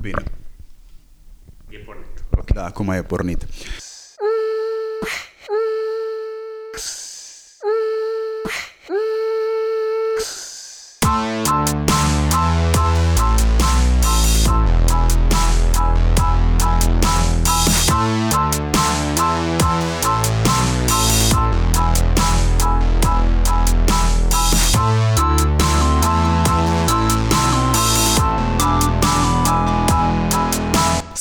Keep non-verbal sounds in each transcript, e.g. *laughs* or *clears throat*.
Bine. E pornit. Okay. Da, acum e pornit.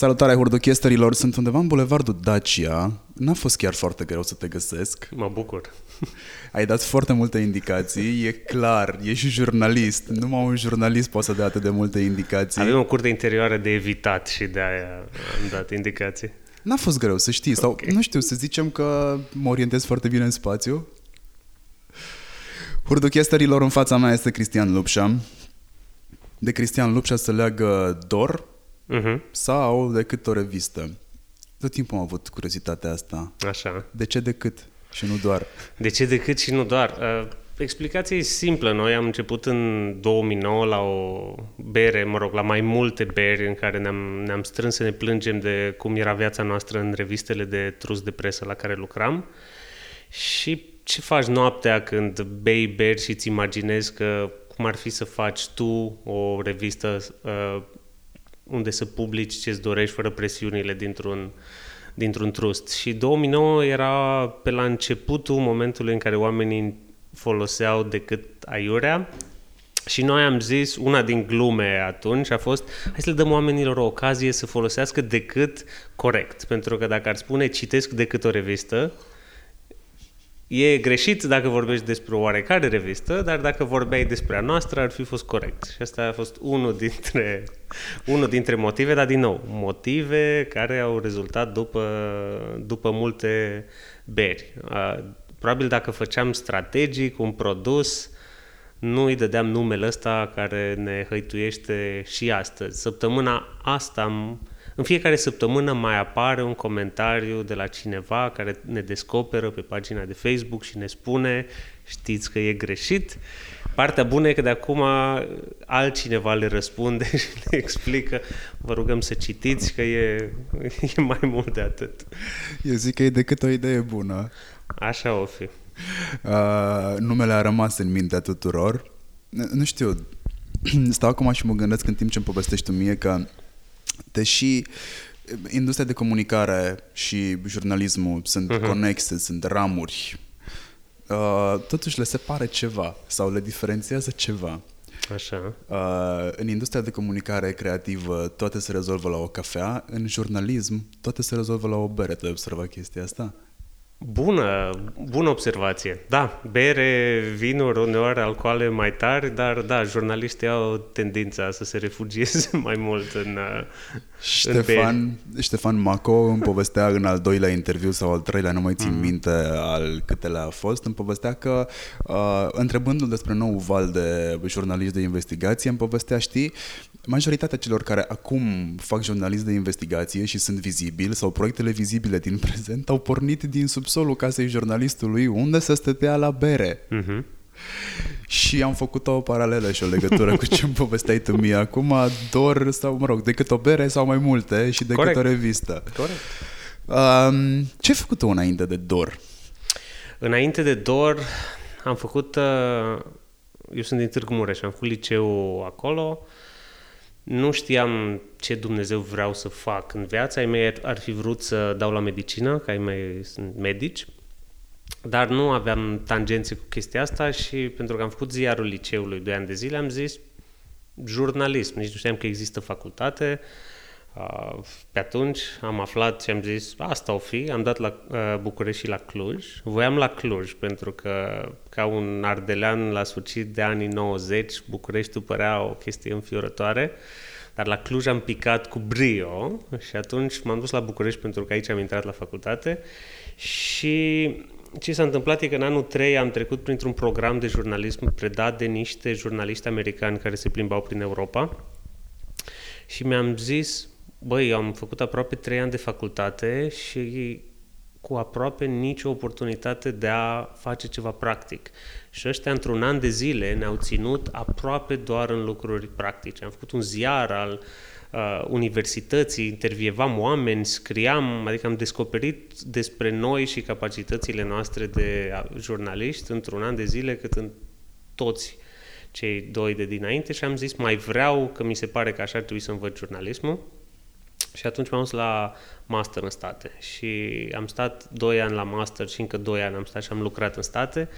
Salutare hurduchesterilor, sunt undeva în bulevardul Dacia. N-a fost chiar foarte greu să te găsesc. Mă bucur. *laughs* Ai dat foarte multe indicații, e clar, ești jurnalist. Numai un jurnalist poate să dea atât de multe indicații. Avem o curte interioară de evitat și de aia am dat indicații. N-a fost greu, să știi, sau okay. nu știu, să zicem că mă orientez foarte bine în spațiu. Hurduchesterilor în fața mea este Cristian Lupșa. De Cristian Lupșa se leagă Dor, uh-huh. sau decât o revistă. Tot timpul am avut curiozitatea asta. Așa. De ce decât și nu doar? De ce decât și nu doar? Uh, explicația e simplă. Noi am început în 2009 la o bere, mă rog, la mai multe beri în care ne-am, ne-am strâns să ne plângem de cum era viața noastră în revistele de trus de presă la care lucram. Și ce faci noaptea când bei beri și îți imaginezi că cum ar fi să faci tu o revistă uh, unde să publici ce-ți dorești fără presiunile dintr-un, dintr-un trust. Și 2009 era pe la începutul momentului în care oamenii foloseau decât aiurea și noi am zis, una din glume atunci a fost, hai să le dăm oamenilor o ocazie să folosească decât corect. Pentru că dacă ar spune citesc decât o revistă, E greșit dacă vorbești despre o oarecare revistă, dar dacă vorbeai despre a noastră, ar fi fost corect. Și asta a fost unul dintre, *laughs* unul dintre motive, dar din nou, motive care au rezultat după, după multe beri. Probabil dacă făceam strategic un produs, nu îi dădeam numele ăsta care ne hăituiește și astăzi. Săptămâna asta am în fiecare săptămână mai apare un comentariu de la cineva care ne descoperă pe pagina de Facebook și ne spune știți că e greșit. Partea bună e că de acum altcineva le răspunde *laughs* și le explică vă rugăm să citiți că e, *laughs* e mai mult de atât. Eu zic că e decât o idee bună. Așa o fi. Uh, numele a rămas în mintea tuturor. Nu știu, *clears throat* stau acum și mă gândesc în timp ce îmi povestești tu mie că deși industria de comunicare și jurnalismul sunt uh-huh. conexe, sunt ramuri, uh, totuși le separe ceva sau le diferențiază ceva. Așa. Uh, în industria de comunicare creativă toate se rezolvă la o cafea, în jurnalism toate se rezolvă la o bere. Tu ai observat chestia asta? Bună, bună observație. Da, bere, vinuri, uneori alcoale mai tari, dar da, jurnaliștii au tendința să se refugieze *laughs* mai mult în, Ștefan, în Ștefan Maco îmi povestea în al doilea interviu sau al treilea, nu mai țin mm. minte al câtele a fost, îmi povestea că uh, întrebându-l despre nou val de jurnaliști de investigație, îmi povestea, știi, majoritatea celor care acum fac jurnalist de investigație și sunt vizibili sau proiectele vizibile din *laughs* prezent au pornit din subsolul casei jurnalistului unde să stătea la bere. Mm-hmm. Și am făcut o paralelă și o legătură cu ce îmi *laughs* povesteai tu mie acum, dor sau, mă rog, decât o bere sau mai multe și decât Corect. o revistă. Corect. Um, ce ai făcut tu înainte de dor? Înainte de dor am făcut, uh, eu sunt din Târgu Mureș, am făcut liceu acolo, nu știam ce Dumnezeu vreau să fac în viața. Ai mei ar fi vrut să dau la medicină, că ai mei sunt medici, dar nu aveam tangențe cu chestia asta și pentru că am făcut ziarul liceului 2 ani de zile, am zis jurnalism. Nici nu știam că există facultate. Pe atunci am aflat și am zis, asta o fi, am dat la București și la Cluj. Voiam la Cluj, pentru că ca un ardelean la sfârșit de anii 90, Bucureștiul părea o chestie înfiorătoare, dar la Cluj am picat cu brio și atunci m-am dus la București pentru că aici am intrat la facultate și ce s-a întâmplat e că în anul 3 am trecut printr-un program de jurnalism predat de niște jurnaliști americani care se plimbau prin Europa și mi-am zis, băi, am făcut aproape 3 ani de facultate și cu aproape nicio oportunitate de a face ceva practic. Și ăștia, într-un an de zile, ne-au ținut aproape doar în lucruri practice. Am făcut un ziar al uh, universității, intervievam oameni, scriam, adică am descoperit despre noi și capacitățile noastre de jurnaliști într-un an de zile cât în toți cei doi de dinainte și am zis mai vreau că mi se pare că așa ar trebui să învăț jurnalismul și atunci m-am dus la master în state și am stat 2 ani la master și încă 2 ani am stat și am lucrat în state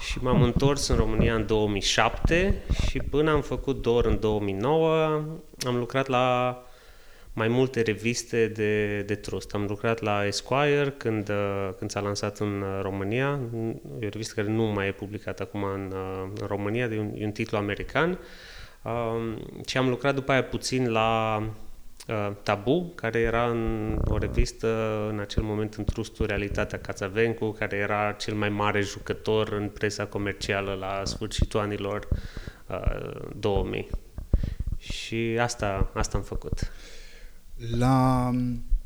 și m-am întors în România în 2007 și până am făcut DOR în 2009 am lucrat la mai multe reviste de, de trust. Am lucrat la Esquire când, când s-a lansat în România, e o revistă care nu mai e publicată acum în, în România, de un, un titlu american. Um, și am lucrat după aia puțin la Uh, Tabu, care era în o revistă în acel moment în trustul Realitatea Cațavencu, care era cel mai mare jucător în presa comercială la sfârșitul anilor uh, 2000. Și asta, asta am făcut. La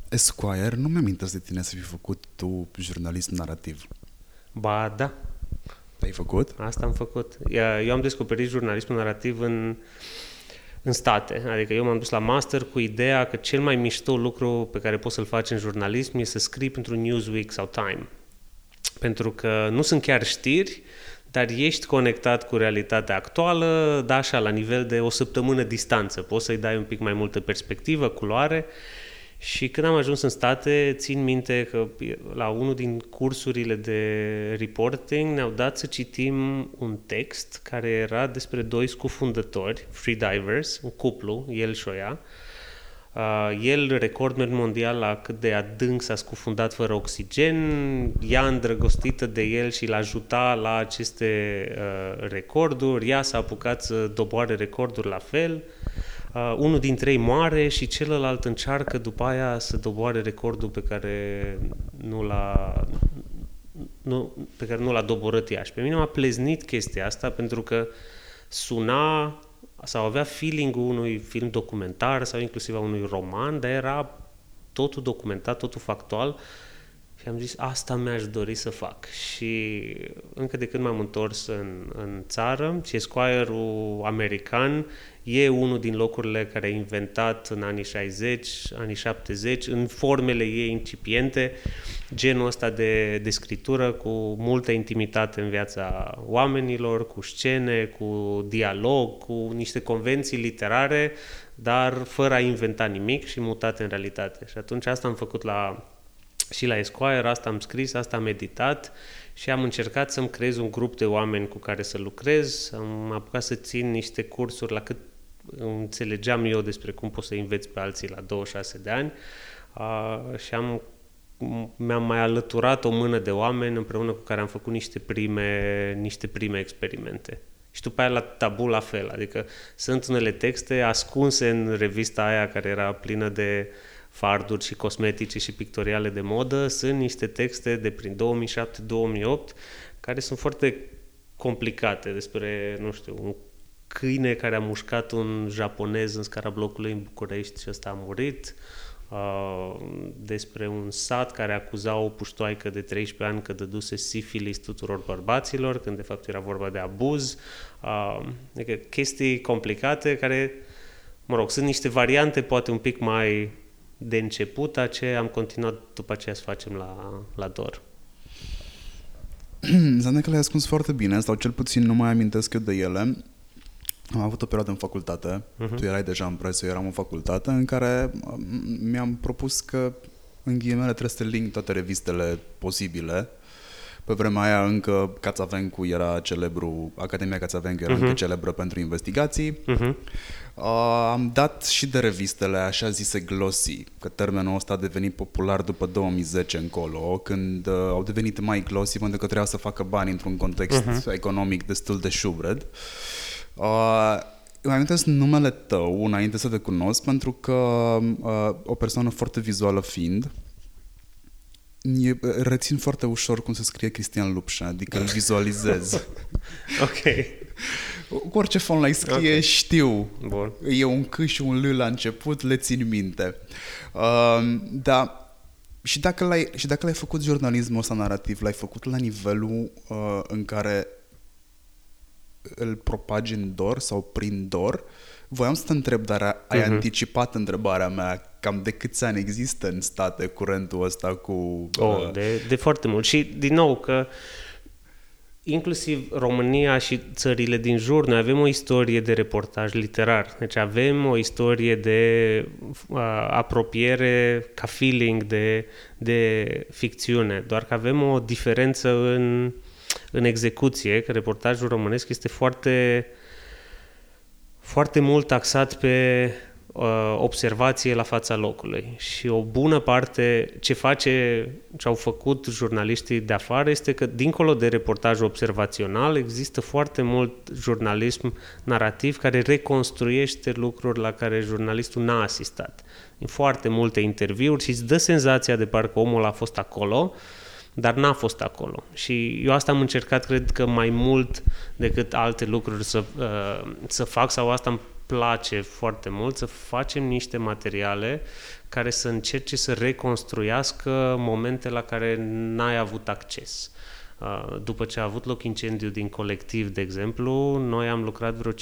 Esquire nu mi-am de tine să fi făcut tu jurnalist narrativ. Ba da. Ai făcut? Asta am făcut. Eu am descoperit jurnalismul narrativ în în state. Adică eu m-am dus la master cu ideea că cel mai mișto lucru pe care poți să-l faci în jurnalism e să scrii pentru Newsweek sau Time. Pentru că nu sunt chiar știri, dar ești conectat cu realitatea actuală, da, așa, la nivel de o săptămână distanță. Poți să-i dai un pic mai multă perspectivă, culoare și când am ajuns în state, țin minte că la unul din cursurile de reporting ne-au dat să citim un text care era despre doi scufundători, freedivers, un cuplu, el și o ea. Uh, el, recordman mondial la cât de adânc s-a scufundat fără oxigen, ea îndrăgostită de el și l-a ajuta la aceste uh, recorduri, ea s-a apucat să doboare recorduri la fel. Uh, Uh, unul dintre ei moare și celălalt încearcă după aia să doboare recordul pe care nu l-a, nu, pe care nu l-a doborât ea. Și pe mine m-a pleznit chestia asta pentru că suna sau avea feeling-ul unui film documentar sau inclusiv a unui roman, dar era totul documentat, totul factual și am zis, asta mi-aș dori să fac. Și încă de când m-am întors în, în țară, și Esquire-ul american e unul din locurile care a inventat în anii 60, anii 70, în formele ei incipiente, genul ăsta de, de scritură cu multă intimitate în viața oamenilor, cu scene, cu dialog, cu niște convenții literare, dar fără a inventa nimic și mutate în realitate. Și atunci asta am făcut la și la Esquire, asta am scris, asta am meditat și am încercat să-mi creez un grup de oameni cu care să lucrez, am apucat să țin niște cursuri la cât înțelegeam eu despre cum poți să înveți pe alții la 26 de ani uh, și am mi-am mai alăturat o mână de oameni împreună cu care am făcut niște prime, niște prime experimente. Și după aia la tabu la fel, adică sunt unele texte ascunse în revista aia care era plină de uh, farduri și cosmetice și pictoriale de modă, sunt niște texte de prin 2007-2008 care sunt foarte complicate despre, nu știu, un câine care a mușcat un japonez în scara blocului în București și ăsta a murit, uh, despre un sat care acuza o puștoaică de 13 ani că dăduse sifilis tuturor bărbaților, când de fapt era vorba de abuz. Uh, adică chestii complicate care, mă rog, sunt niște variante poate un pic mai de început, aceea am continuat după aceea să facem la, la DOR. Înseamnă că le-ai ascuns foarte bine, sau cel puțin nu mai amintesc eu de ele. Am avut o perioadă în facultate, uh-huh. tu erai deja în presă, eu eram în facultate, în care mi-am propus că în ghilimele trebuie să link toate revistele posibile pe vremea aia încă Cațavencu era celebru, Academia Cațavencu era uh-huh. încă celebră pentru investigații. Uh-huh. Uh, am dat și de revistele așa zise glossy, că termenul ăsta a devenit popular după 2010 încolo, când uh, au devenit mai glossy pentru că trebuia să facă bani într-un context uh-huh. economic destul de șubred. Uh, îmi amintesc numele tău înainte să te cunosc pentru că uh, o persoană foarte vizuală fiind, e, rețin foarte ușor cum se scrie Cristian Lupșa, adică îl vizualizez. *laughs* ok. *laughs* Cu orice fond la scrie, okay. știu. Bun. E un C și un L la început, le țin minte. Uh, da, și dacă, l-ai, și dacă l-ai făcut jurnalismul ăsta narrativ, l-ai făcut la nivelul uh, în care îl propagi în dor sau prin dor, Voiam să te întreb, dar ai uh-huh. anticipat întrebarea mea. Cam de câți ani există în state curentul ăsta cu... Oh, uh... de, de foarte mult. Și, din nou, că inclusiv România și țările din jur, noi avem o istorie de reportaj literar. Deci avem o istorie de uh, apropiere ca feeling de, de ficțiune, doar că avem o diferență în, în execuție, că reportajul românesc este foarte foarte mult taxat pe uh, observație la fața locului și o bună parte ce face, ce au făcut jurnaliștii de afară este că dincolo de reportaj observațional există foarte mult jurnalism narrativ care reconstruiește lucruri la care jurnalistul n-a asistat. În foarte multe interviuri și îți dă senzația de parcă omul a fost acolo, dar n-a fost acolo. Și eu asta am încercat, cred că mai mult decât alte lucruri să, uh, să fac sau asta îmi place foarte mult, să facem niște materiale care să încerce să reconstruiască momente la care n-ai avut acces. Uh, după ce a avut loc incendiu din colectiv, de exemplu, noi am lucrat vreo 5-6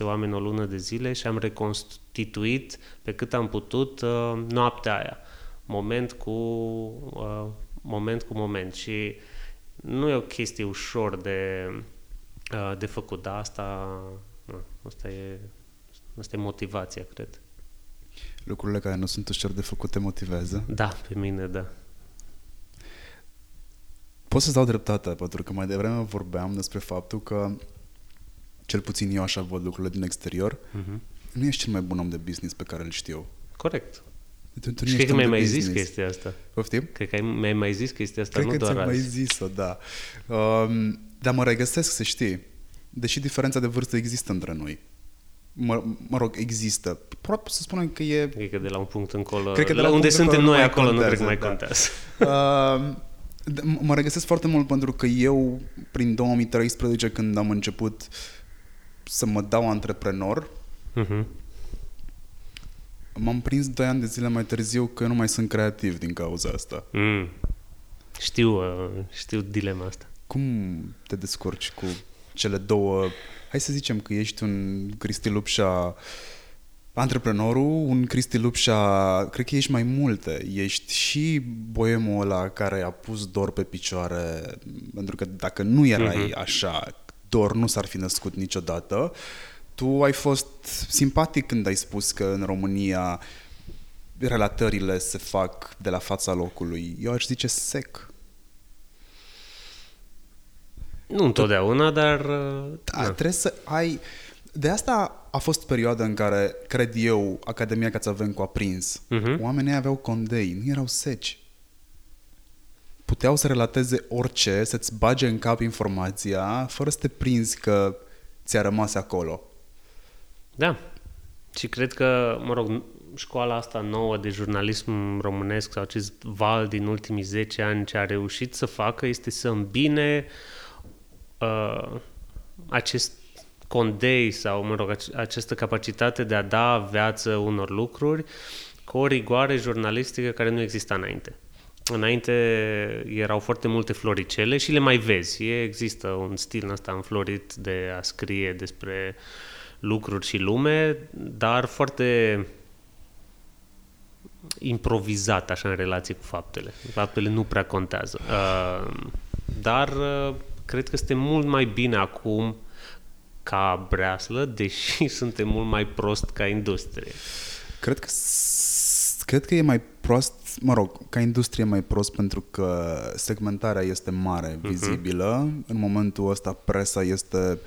oameni o lună de zile și am reconstituit pe cât am putut uh, noaptea aia. Moment cu moment cu moment și nu e o chestie ușor de, uh, de făcut, dar asta, asta, e, asta e motivația, cred. Lucrurile care nu sunt ușor de făcut te motivează? Da, pe mine, da. Pot să-ți dau dreptate, pentru că mai devreme vorbeam despre faptul că, cel puțin eu așa văd lucrurile din exterior, uh-huh. nu ești cel mai bun om de business pe care îl știu. Corect. Tu, tu cred că mi-ai mai zis chestia asta. Poftim? Cred că mi-ai mai zis chestia asta, cred nu că doar azi. mai zis-o, da. Um, dar mă regăsesc, să știi. Deși diferența de vârstă există între noi. Mă, mă rog, există. Probabil să spunem că e... Cred că de la un punct încolo... Cred că de la, la unde suntem noi acolo contează, nu cred că mai da. contează. *laughs* Uh, mă regăsesc foarte mult pentru că eu, prin 2013, când am început să mă dau antreprenor, uh-huh M-am prins doi ani de zile mai târziu că nu mai sunt creativ din cauza asta. Mm. Știu, uh, știu dilema asta. Cum te descurci cu cele două... Hai să zicem că ești un Cristi Lupșa antreprenorul, un Cristi Lupșa, cred că ești mai multe. Ești și boemul ăla care a pus dor pe picioare, pentru că dacă nu erai mm-hmm. așa, dor nu s-ar fi născut niciodată tu ai fost simpatic când ai spus că în România relatările se fac de la fața locului. Eu aș zice sec. Nu întotdeauna, dar... Da, da. trebuie să ai... De asta a fost perioada în care, cred eu, Academia Cațavencu a prins. Uh-huh. Oamenii aveau condei, nu erau seci. Puteau să relateze orice, să-ți bage în cap informația, fără să te prinzi că ți-a rămas acolo. Da. Și cred că, mă rog, școala asta nouă de jurnalism românesc sau acest val din ultimii 10 ani ce a reușit să facă este să îmbine uh, acest condei sau, mă rog, această capacitate de a da viață unor lucruri cu o rigoare jurnalistică care nu exista înainte. Înainte erau foarte multe floricele și le mai vezi. Există un stil ăsta înflorit de a scrie despre uh, lucruri și lume, dar foarte improvizat așa în relație cu faptele. Faptele nu prea contează. Uh, dar uh, cred că suntem mult mai bine acum ca breaslă, deși *laughs* suntem mult mai prost ca industrie. Cred că cred că e mai prost, mă rog, ca industrie mai prost pentru că segmentarea este mare, mhm. vizibilă. Uh-huh. În momentul ăsta presa este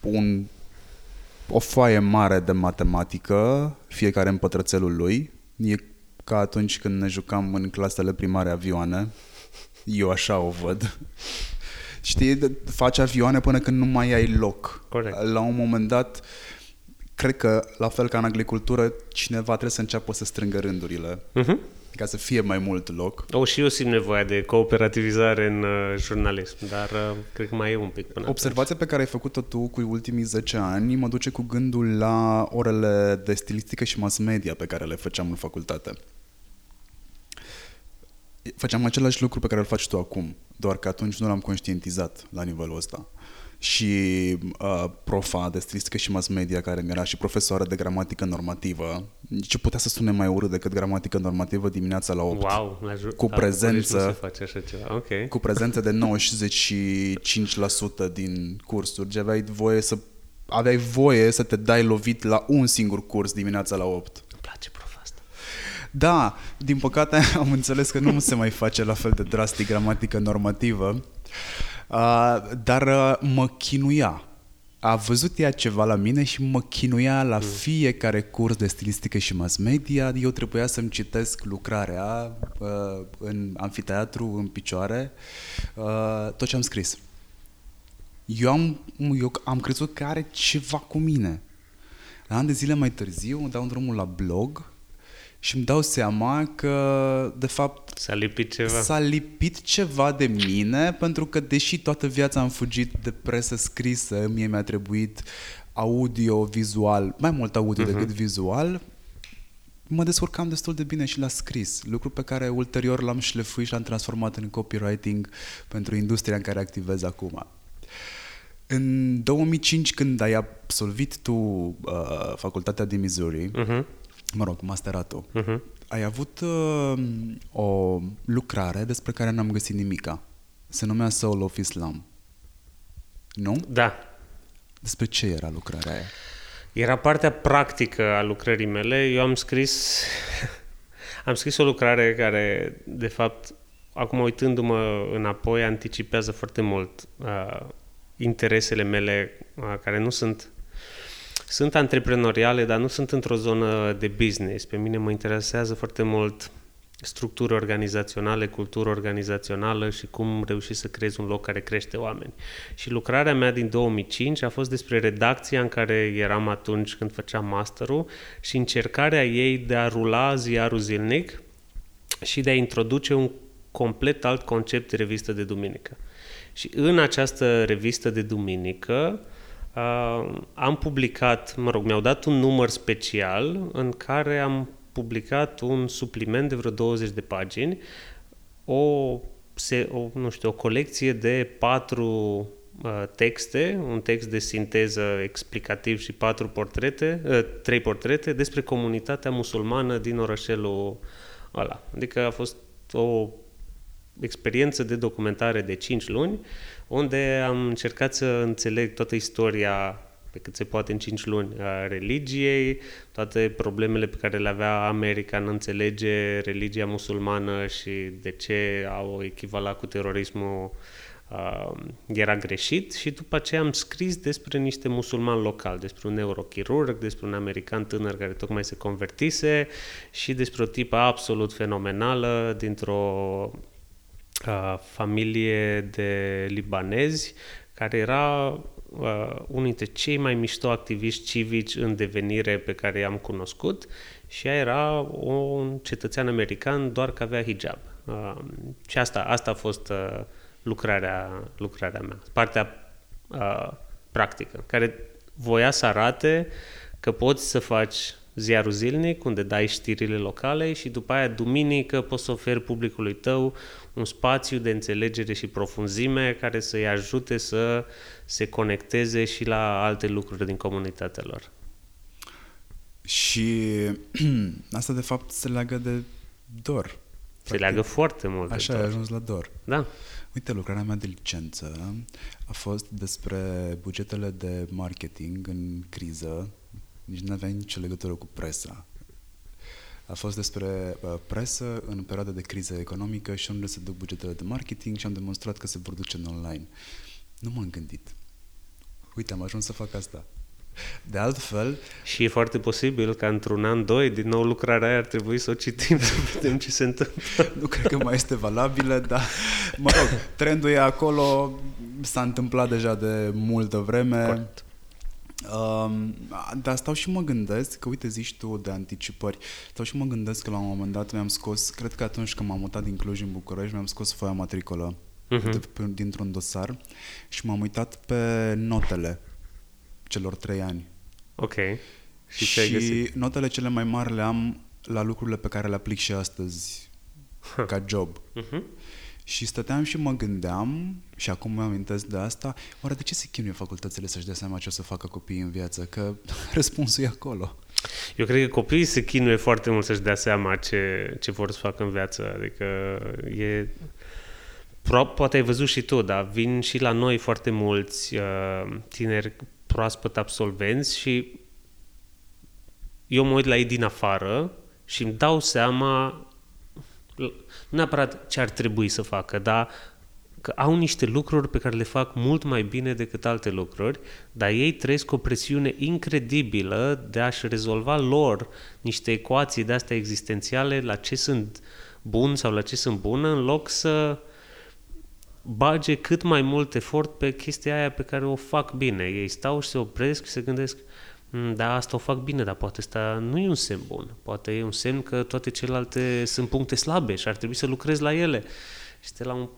un o foaie mare de matematică, fiecare în pătrățelul lui. E ca atunci când ne jucam în clasele primare avioane. Eu așa o văd. Știi, faci avioane până când nu mai ai loc. Corect. La un moment dat, cred că, la fel ca în agricultură, cineva trebuie să înceapă să strângă rândurile. Uh-huh ca să fie mai mult loc. O, și eu simt nevoia de cooperativizare în uh, jurnalism, dar uh, cred că mai e un pic până Observația atunci. pe care ai făcut-o tu cu ultimii 10 ani mă duce cu gândul la orele de stilistică și mass media pe care le făceam în facultate. Făceam același lucru pe care îl faci tu acum, doar că atunci nu l-am conștientizat la nivelul ăsta. și uh, profa de stilistică și mass media care mi era și profesoară de gramatică normativă. Ce putea să sune mai urât decât gramatică normativă dimineața la 8. Wow, cu prezență. Se face așa ceva. Okay. Cu prezență de 95% din cursuri. Ce aveai voie să aveai voie să te dai lovit la un singur curs dimineața la 8. Îmi place prof asta. Da, din păcate *laughs* am înțeles că nu se mai face la fel de drastic gramatică normativă, uh, dar uh, mă chinuia. A văzut ea ceva la mine și mă chinuia la mm. fiecare curs de stilistică și mass media. Eu trebuia să-mi citesc lucrarea uh, în amfiteatru, în picioare, uh, tot ce am scris eu am, eu am crezut că are ceva cu mine. La ani de zile mai târziu îmi dau drumul la blog și îmi dau seama că, de fapt, s-a lipit ceva. S-a lipit ceva de mine, pentru că, deși toată viața am fugit de presă scrisă, mie mi-a trebuit audio, vizual, mai mult audio uh-huh. decât vizual, mă descurcam destul de bine și la scris, lucru pe care ulterior l-am șlefuit și l-am transformat în copywriting pentru industria în care activez acum. În 2005, când ai absolvit tu uh, facultatea din Missouri, uh-huh. Mă rog, masteratul, uh-huh. ai avut uh, o lucrare despre care n-am găsit nimica. Se numea Soul of Islam. Nu? Da. Despre ce era lucrarea aia? Era partea practică a lucrării mele. Eu am scris *laughs* am scris o lucrare care, de fapt, acum uitându-mă înapoi, anticipează foarte mult uh, interesele mele care nu sunt sunt antreprenoriale, dar nu sunt într-o zonă de business. Pe mine mă interesează foarte mult structuri organizaționale, cultură organizațională și cum reușești să creezi un loc care crește oameni. Și lucrarea mea din 2005 a fost despre redacția în care eram atunci când făceam masterul și încercarea ei de a rula ziarul zilnic și de a introduce un complet alt concept de revistă de duminică. Și în această revistă de duminică uh, am publicat, mă rog, mi-au dat un număr special în care am publicat un supliment de vreo 20 de pagini, o, se, o nu știu, o colecție de patru uh, texte, un text de sinteză explicativ și patru portrete, uh, trei portrete despre comunitatea musulmană din orășelul ăla. Adică a fost o experiență de documentare de 5 luni, unde am încercat să înțeleg toată istoria pe cât se poate în 5 luni a religiei, toate problemele pe care le avea America în înțelege religia musulmană și de ce au echivalat cu terorismul uh, era greșit. Și după aceea am scris despre niște musulmani locali, despre un neurochirurg, despre un american tânăr care tocmai se convertise și despre o tipă absolut fenomenală dintr-o familie de libanezi care era uh, unul dintre cei mai mișto activiști civici în devenire pe care i-am cunoscut și ea era un cetățean american doar că avea hijab. Uh, și asta, asta a fost uh, lucrarea, lucrarea mea, partea uh, practică, care voia să arate că poți să faci ziarul zilnic, unde dai știrile locale și după aia duminică poți să oferi publicului tău un spațiu de înțelegere și profunzime care să-i ajute să se conecteze și la alte lucruri din comunitatea lor. Și *clears throat* asta de fapt se leagă de dor. Se Practic. leagă foarte mult Așa de ai ajuns la dor. Da. Uite, lucrarea mea de licență a fost despre bugetele de marketing în criză. Nici nu avea nicio legătură cu presa a fost despre uh, presă în perioada de criză economică și unde se duc bugetele de marketing și am demonstrat că se vor duce în online. Nu m-am gândit. Uite, am ajuns să fac asta. De altfel... Și e foarte posibil ca într-un an, doi, din nou lucrarea aia ar trebui să o citim, *laughs* să vedem ce se întâmplă. Nu cred că mai este valabilă, dar, mă rog, trendul e acolo, s-a întâmplat deja de multă vreme. Corect. Um, dar stau și mă gândesc, că uite zici tu de anticipări, stau și mă gândesc că la un moment dat mi-am scos, cred că atunci când m-am mutat din Cluj în București, mi-am scos foaia matricolă uh-huh. de, dintr-un dosar și m-am uitat pe notele celor trei ani. Ok. Și, și ai găsit? notele cele mai mari le am la lucrurile pe care le aplic și astăzi ca job. Uh-huh. Și stăteam și mă gândeam, și acum mă amintesc de asta, oare de ce se chinuie facultățile să-și dea seama ce o să facă copiii în viață? Că *laughs* răspunsul e acolo. Eu cred că copiii se chinuie foarte mult să-și dea seama ce, ce vor să facă în viață. Adică e... Poate ai văzut și tu, dar vin și la noi foarte mulți uh, tineri proaspăt absolvenți și eu mă uit la ei din afară și îmi dau seama nu neapărat ce ar trebui să facă, dar că au niște lucruri pe care le fac mult mai bine decât alte lucruri, dar ei trăiesc o presiune incredibilă de a-și rezolva lor niște ecuații de astea existențiale la ce sunt bun sau la ce sunt bună, în loc să bage cât mai mult efort pe chestia aia pe care o fac bine. Ei stau și se opresc și se gândesc, mm, da, asta o fac bine, dar poate asta nu e un semn bun. Poate e un semn că toate celelalte sunt puncte slabe și ar trebui să lucrezi la ele. Și te la un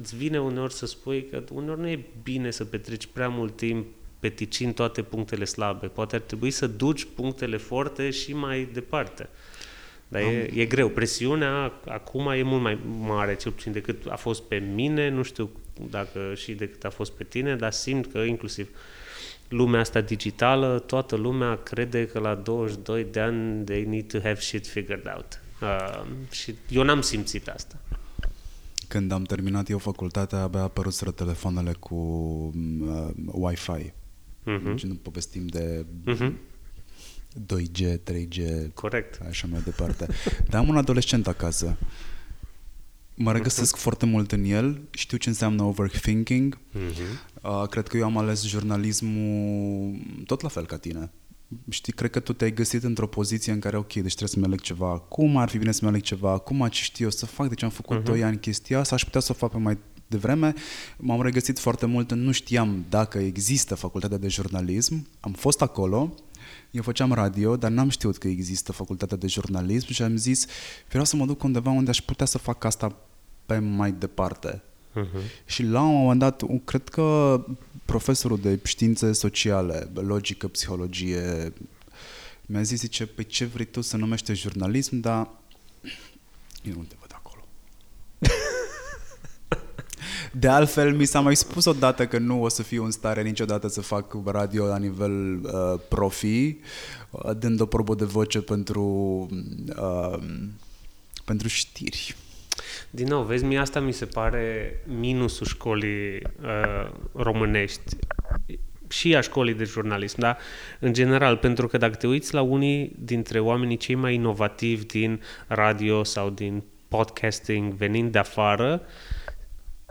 îți vine uneori să spui că uneori nu e bine să petreci prea mult timp peticind toate punctele slabe. Poate ar trebui să duci punctele forte și mai departe. Dar Am... e, e greu. Presiunea acum e mult mai mare, cel puțin decât a fost pe mine, nu știu dacă și decât a fost pe tine, dar simt că inclusiv lumea asta digitală, toată lumea crede că la 22 de ani they need to have shit figured out. Uh, și eu n-am simțit asta. Când am terminat eu facultatea, abia apăruseră telefoanele cu uh, Wi-Fi. Uh-huh. Deci nu povestim de uh-huh. 2G, 3G, Corect. așa mai departe. Dar am un adolescent acasă. Mă regăsesc uh-huh. foarte mult în el, știu ce înseamnă overthinking. Uh-huh. Uh, cred că eu am ales jurnalismul tot la fel ca tine știi, cred că tu te-ai găsit într-o poziție în care, ok, deci trebuie să-mi aleg ceva acum, ar fi bine să-mi aleg ceva acum, ce știu eu să fac, deci am făcut uh-huh. 2 ani chestia asta, aș putea să o fac pe mai devreme. M-am regăsit foarte mult, nu știam dacă există facultatea de jurnalism, am fost acolo, eu făceam radio, dar n-am știut că există facultatea de jurnalism și am zis, vreau să mă duc undeva unde aș putea să fac asta pe mai departe. Uh-huh. Și la un moment dat, cred că profesorul de științe sociale, logică, psihologie, mi-a zis, zice, pe ce vrei tu să numește jurnalism, dar eu nu te văd acolo. *laughs* De altfel, mi s-a mai spus odată că nu o să fiu în stare niciodată să fac radio la nivel uh, profi, uh, dând o probă de voce pentru, uh, pentru știri. Din nou, vezi, mie asta mi se pare minusul școlii uh, românești și a școlii de jurnalism, dar în general, pentru că dacă te uiți la unii dintre oamenii cei mai inovativi din radio sau din podcasting venind de afară,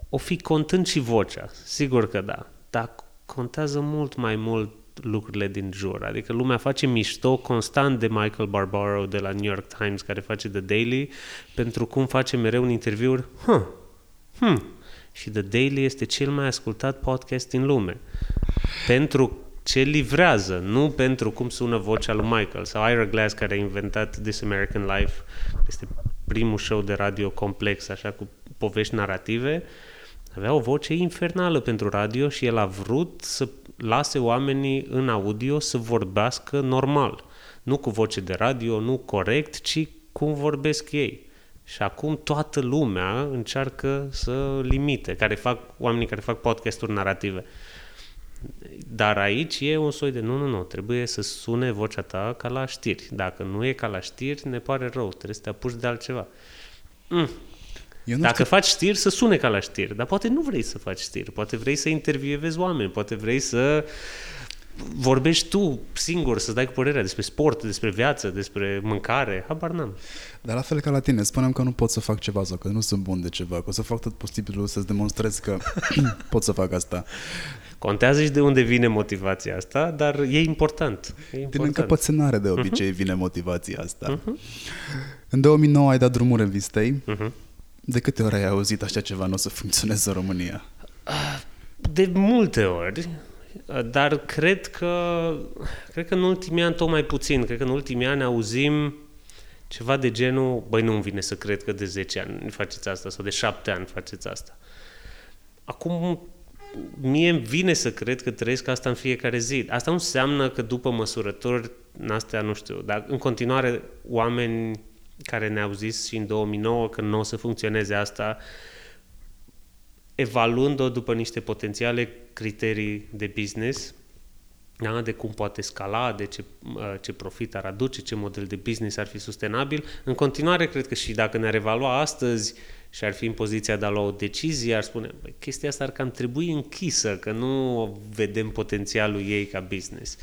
o fi contând și vocea, sigur că da, dar contează mult mai mult lucrurile din jur. Adică lumea face mișto constant de Michael Barbaro de la New York Times, care face The Daily, pentru cum face mereu un interviuri. Huh, hmm. Și The Daily este cel mai ascultat podcast din lume. Pentru ce livrează, nu pentru cum sună vocea lui Michael sau Ira Glass care a inventat This American Life, este primul show de radio complex, așa cu povești narrative, avea o voce infernală pentru radio și el a vrut să lase oamenii în audio să vorbească normal. Nu cu voce de radio, nu corect, ci cum vorbesc ei. Și acum toată lumea încearcă să limite, care fac, oamenii care fac podcasturi narrative. Dar aici e un soi de nu, nu, nu, trebuie să sune vocea ta ca la știri. Dacă nu e ca la știri, ne pare rău, trebuie să te apuci de altceva. Mm, eu nu Dacă știu... faci știri, să sune ca la știri. Dar poate nu vrei să faci știri. Poate vrei să intervievezi oameni. Poate vrei să vorbești tu singur, să dai cu părerea despre sport, despre viață, despre mâncare. Habar n-am. Dar la fel ca la tine, spunem că nu pot să fac ceva sau că nu sunt bun de ceva, că o să fac tot posibilul să-ți demonstrez că *coughs* pot să fac asta. Contează și de unde vine motivația asta, dar e important. E important. Din încăpățânare de obicei uh-huh. vine motivația asta. Uh-huh. În 2009 ai dat drumul revistei. Uh-huh. De câte ori ai auzit așa ceva nu o să funcționeze în România? De multe ori, dar cred că, cred că în ultimii ani tot mai puțin. Cred că în ultimii ani auzim ceva de genul, băi, nu-mi vine să cred că de 10 ani faceți asta sau de 7 ani faceți asta. Acum, mie îmi vine să cred că trăiesc asta în fiecare zi. Asta nu înseamnă că după măsurători, astea nu știu, dar în continuare oameni care ne-au zis și în 2009 că nu o să funcționeze asta, evaluând-o după niște potențiale criterii de business, da, de cum poate scala, de ce, uh, ce profit ar aduce, ce model de business ar fi sustenabil. În continuare, cred că și dacă ne-ar evalua astăzi și ar fi în poziția de a lua o decizie, ar spune, bă, chestia asta ar cam trebui închisă, că nu vedem potențialul ei ca business.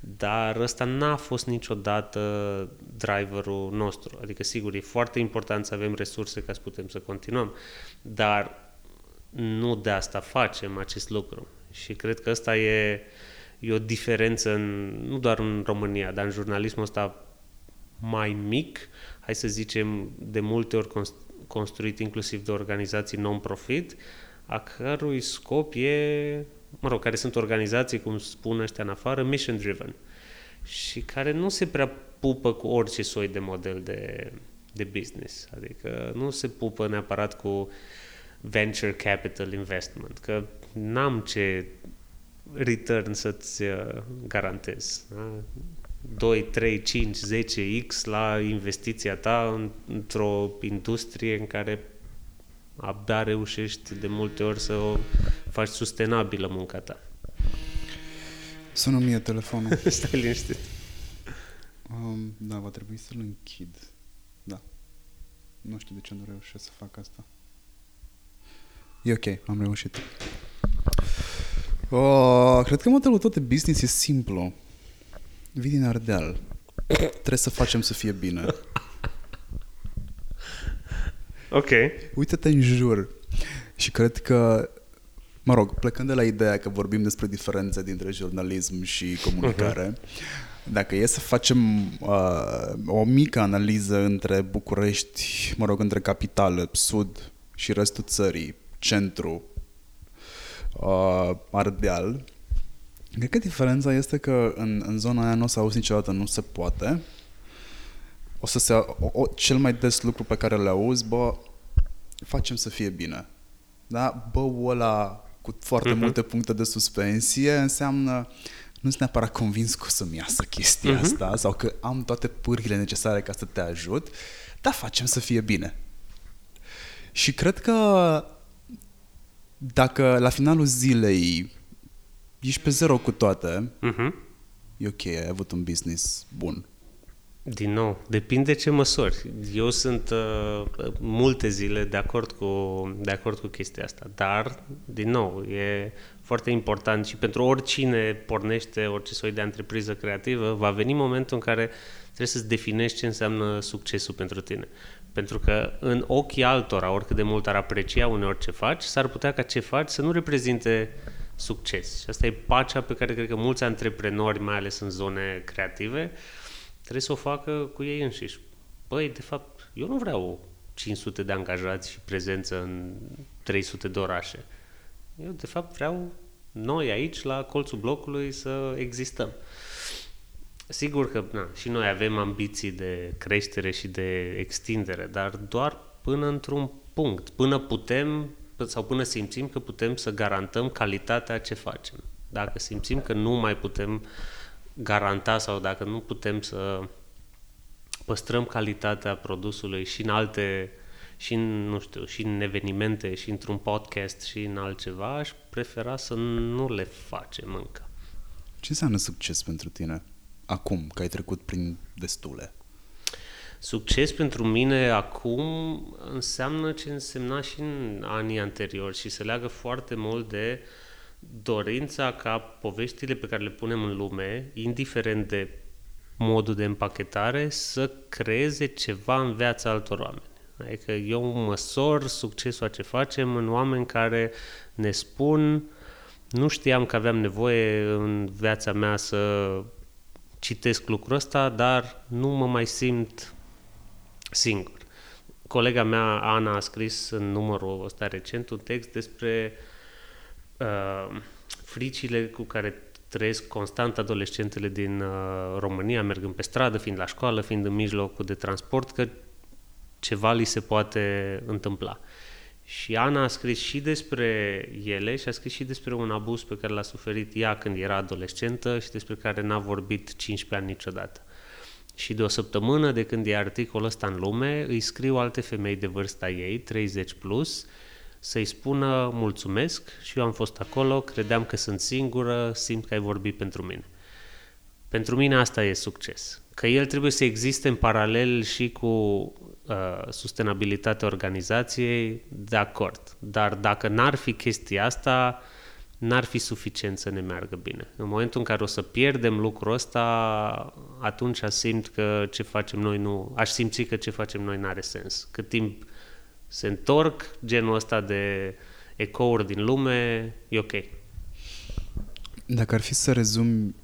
Dar ăsta n-a fost niciodată driverul nostru. Adică, sigur, e foarte important să avem resurse ca să putem să continuăm, dar nu de asta facem acest lucru. Și cred că ăsta e, e o diferență în, nu doar în România, dar în jurnalismul ăsta mai mic, hai să zicem, de multe ori construit inclusiv de organizații non-profit, a cărui scop e, mă rog, care sunt organizații, cum spun ăștia în afară, mission-driven și care nu se prea pupă cu orice soi de model de, de business. Adică nu se pupă neapărat cu venture capital investment, că n-am ce return să-ți uh, garantez. Da? 2, 3, 5, 10x la investiția ta într-o industrie în care abia reușești de multe ori să o faci sustenabilă munca ta. Sună mie telefonul. *laughs* Stai liniștit. Um, da, va trebui să-l închid. Da. Nu știu de ce nu reușesc să fac asta. E ok, am reușit. Oh, cred că modelul tot de business e simplu. Vii din Ardeal. Trebuie să facem să fie bine. Ok. Uită-te în jur. Și cred că, mă rog, plecând de la ideea că vorbim despre diferențe dintre jurnalism și comunicare, uh-huh. dacă e să facem uh, o mică analiză între București, mă rog, între capitală, sud și restul țării, centru, uh, Ardeal, Cred că diferența este că în, în zona aia nu o să auzi niciodată nu se poate. O să se, o, o, cel mai des lucru pe care le auzi, bă, facem să fie bine. Da? Bă, ăla cu foarte uh-huh. multe puncte de suspensie înseamnă nu sunt neapărat convins că o să-mi iasă chestia uh-huh. asta sau că am toate pârghile necesare ca să te ajut, dar facem să fie bine. Și cred că dacă la finalul zilei ești pe zero cu toate, uh-huh. e ok, ai avut un business bun. Din nou, depinde ce măsori. Eu sunt uh, multe zile de acord, cu, de acord cu chestia asta, dar, din nou, e foarte important și pentru oricine pornește orice soi de întrepriză creativă, va veni momentul în care trebuie să-ți definești ce înseamnă succesul pentru tine. Pentru că în ochii altora, oricât de mult ar aprecia uneori ce faci, s-ar putea ca ce faci să nu reprezinte uh, succes. Și asta e pacea pe care cred că mulți antreprenori, mai ales în zone creative, trebuie să o facă cu ei înșiși. Băi, de fapt, eu nu vreau 500 de angajați și prezență în 300 de orașe. Eu, de fapt, vreau noi aici, la colțul blocului, să existăm. Sigur că na, și noi avem ambiții de creștere și de extindere, dar doar până într-un punct. Până putem sau până simțim că putem să garantăm calitatea ce facem. Dacă simțim că nu mai putem garanta sau dacă nu putem să păstrăm calitatea produsului și în alte și în, nu știu, și în evenimente, și într-un podcast, și în altceva, aș prefera să nu le facem încă. Ce înseamnă succes pentru tine acum, că ai trecut prin destule? Succes pentru mine acum înseamnă ce însemna și în anii anteriori și se leagă foarte mult de dorința ca poveștile pe care le punem în lume, indiferent de modul de împachetare, să creeze ceva în viața altor oameni. Adică eu măsor succesul a ce facem în oameni care ne spun nu știam că aveam nevoie în viața mea să citesc lucrul ăsta, dar nu mă mai simt singur. Colega mea, Ana, a scris în numărul ăsta recent un text despre uh, fricile cu care trăiesc constant adolescentele din uh, România, mergând pe stradă, fiind la școală, fiind în mijlocul de transport, că ceva li se poate întâmpla. Și Ana a scris și despre ele și a scris și despre un abuz pe care l-a suferit ea când era adolescentă și despre care n-a vorbit 15 ani niciodată. Și de o săptămână de când e articolul ăsta în lume, îi scriu alte femei de vârsta ei, 30 plus, să-i spună mulțumesc și eu am fost acolo, credeam că sunt singură, simt că ai vorbit pentru mine. Pentru mine asta e succes. Că el trebuie să existe în paralel și cu uh, sustenabilitatea organizației, de acord. Dar dacă n-ar fi chestia asta, n-ar fi suficient să ne meargă bine. În momentul în care o să pierdem lucrul ăsta, atunci simt că ce facem noi nu... Aș simți că ce facem noi n-are sens. Cât timp se întorc genul ăsta de ecouri din lume, e ok. Dacă ar fi să rezumi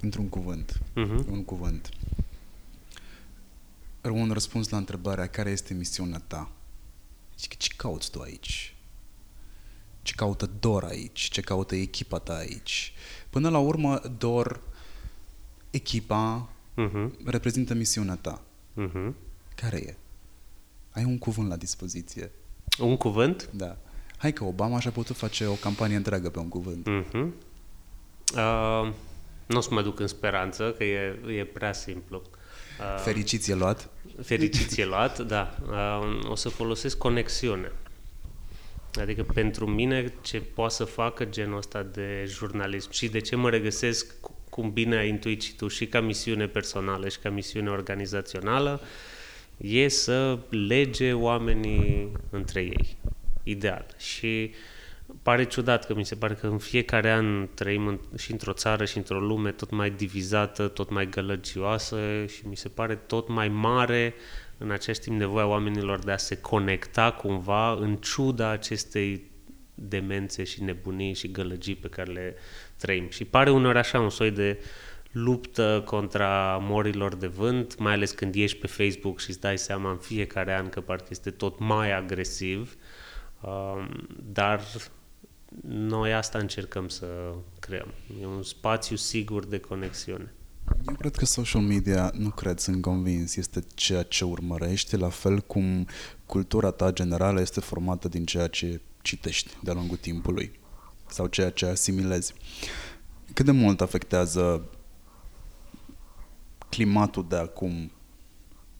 într-un cuvânt, uh-huh. un cuvânt, un răspuns la întrebarea care este misiunea ta. Ce cauți tu aici? Ce caută Dor aici? Ce caută echipa ta aici? Până la urmă, Dor, echipa, uh-huh. reprezintă misiunea ta. Uh-huh. Care e? Ai un cuvânt la dispoziție. Un cuvânt? Da. Hai că Obama și-a putut face o campanie întreagă pe un cuvânt. Uh-huh. Uh, nu o să mă duc în speranță, că e, e prea simplu. Uh, Fericiți e luat? Fericiți e luat, da. Uh, o să folosesc conexiune. Adică pentru mine ce poate să facă genul ăsta de jurnalism și de ce mă regăsesc, cum bine ai intuit și tu, și ca misiune personală și ca misiune organizațională, e să lege oamenii între ei. Ideal. Și pare ciudat că mi se pare că în fiecare an trăim în, și într-o țară și într-o lume tot mai divizată, tot mai gălăgioasă și mi se pare tot mai mare în acest timp nevoia oamenilor de a se conecta cumva în ciuda acestei demențe și nebunii și gălăgii pe care le trăim. Și pare uneori așa un soi de luptă contra morilor de vânt, mai ales când ieși pe Facebook și îți dai seama în fiecare an că parcă este tot mai agresiv, um, dar noi asta încercăm să creăm. E un spațiu sigur de conexiune. Eu cred că social media, nu cred, sunt convins, este ceea ce urmărești, la fel cum cultura ta generală este formată din ceea ce citești de-a lungul timpului sau ceea ce asimilezi. Cât de mult afectează climatul de acum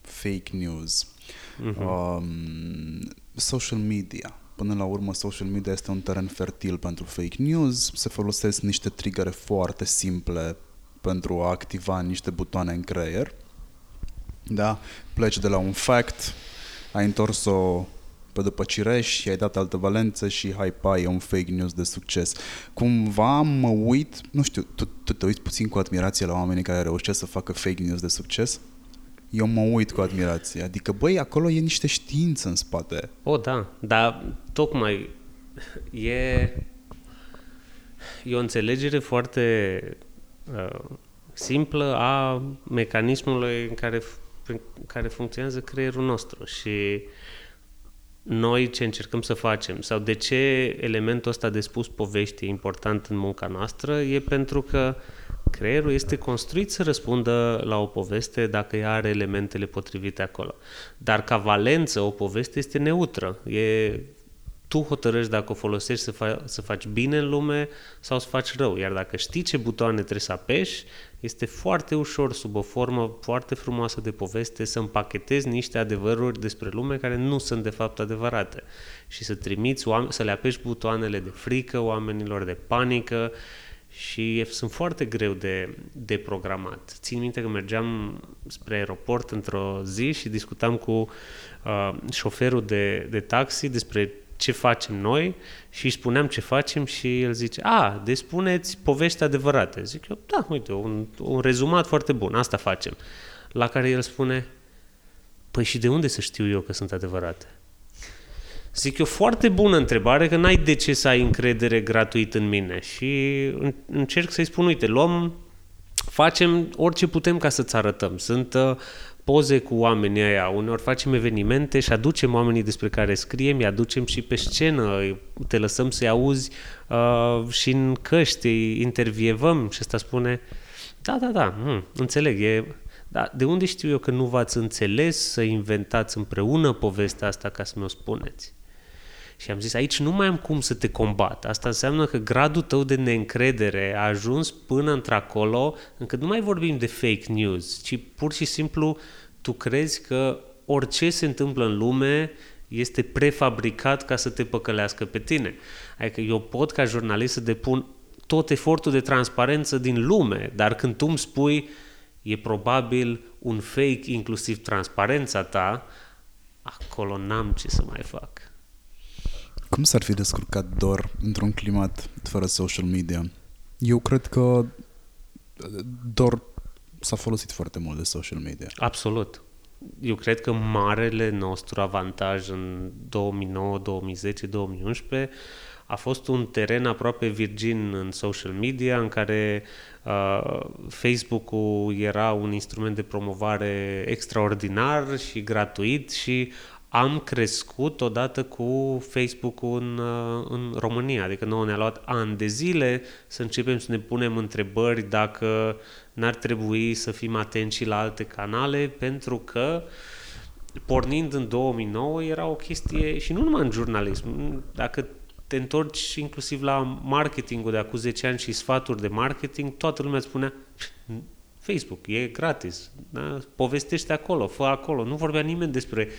fake news, uh-huh. um, social media. Până la urmă, social media este un teren fertil pentru fake news. Se folosesc niște trigere foarte simple pentru a activa niște butoane în creier. Da? Pleci de la un fact, ai întors-o pe după cireș și ai dat altă valență și hai pa, e un fake news de succes. Cumva mă uit, nu știu, tu, tu te uiți puțin cu admirație la oamenii care reușesc să facă fake news de succes? Eu mă uit cu admirație. Adică, băi, acolo e niște știință în spate. O, da, dar tocmai e, e o înțelegere foarte uh, simplă a mecanismului în care, în care funcționează creierul nostru și noi ce încercăm să facem sau de ce elementul ăsta de spus povești e important în munca noastră e pentru că creierul este construit să răspundă la o poveste dacă ea are elementele potrivite acolo. Dar ca valență, o poveste este neutră. E tu hotărăști dacă o folosești să, fa- să faci bine în lume sau să faci rău. Iar dacă știi ce butoane trebuie să apeși, este foarte ușor, sub o formă foarte frumoasă de poveste, să împachetezi niște adevăruri despre lume care nu sunt de fapt adevărate și să trimiți, oameni, să le apeși butoanele de frică oamenilor, de panică și sunt foarte greu de, de programat. Țin minte că mergeam spre aeroport într-o zi și discutam cu uh, șoferul de, de taxi despre ce facem noi și îi spuneam ce facem și el zice, a, deci spuneți povești adevărate. Zic eu, da, uite, un, un rezumat foarte bun, asta facem. La care el spune, păi și de unde să știu eu că sunt adevărate? Zic eu, foarte bună întrebare, că n-ai de ce să ai încredere gratuit în mine. Și încerc să-i spun, uite, luăm, facem orice putem ca să-ți arătăm. Sunt uh, poze cu oamenii aia, uneori facem evenimente și aducem oamenii despre care scriem, îi aducem și pe scenă, te lăsăm să-i auzi uh, și în căști, îi intervievăm și ăsta spune, da, da, da, hm, înțeleg, e... Dar de unde știu eu că nu v-ați înțeles să inventați împreună povestea asta ca să mi-o spuneți? Și am zis, aici nu mai am cum să te combat. Asta înseamnă că gradul tău de neîncredere a ajuns până într-acolo, încât nu mai vorbim de fake news, ci pur și simplu tu crezi că orice se întâmplă în lume este prefabricat ca să te păcălească pe tine. Adică eu pot ca jurnalist să depun tot efortul de transparență din lume, dar când tu îmi spui e probabil un fake, inclusiv transparența ta, acolo n-am ce să mai fac. Cum s-ar fi descurcat Dor într-un climat fără social media? Eu cred că Dor s-a folosit foarte mult de social media. Absolut. Eu cred că marele nostru avantaj în 2009, 2010, 2011 a fost un teren aproape virgin în social media în care uh, Facebook-ul era un instrument de promovare extraordinar și gratuit și am crescut odată cu Facebook-ul în, uh, în România. Adică nouă ne-a luat ani de zile să începem să ne punem întrebări dacă n-ar trebui să fim atenți și la alte canale, pentru că pornind în 2009 era o chestie, și nu numai în jurnalism, dacă te întorci inclusiv la marketingul de acum 10 ani și sfaturi de marketing, toată lumea spunea Facebook, e gratis, da? povestește acolo, fă acolo. Nu vorbea nimeni despre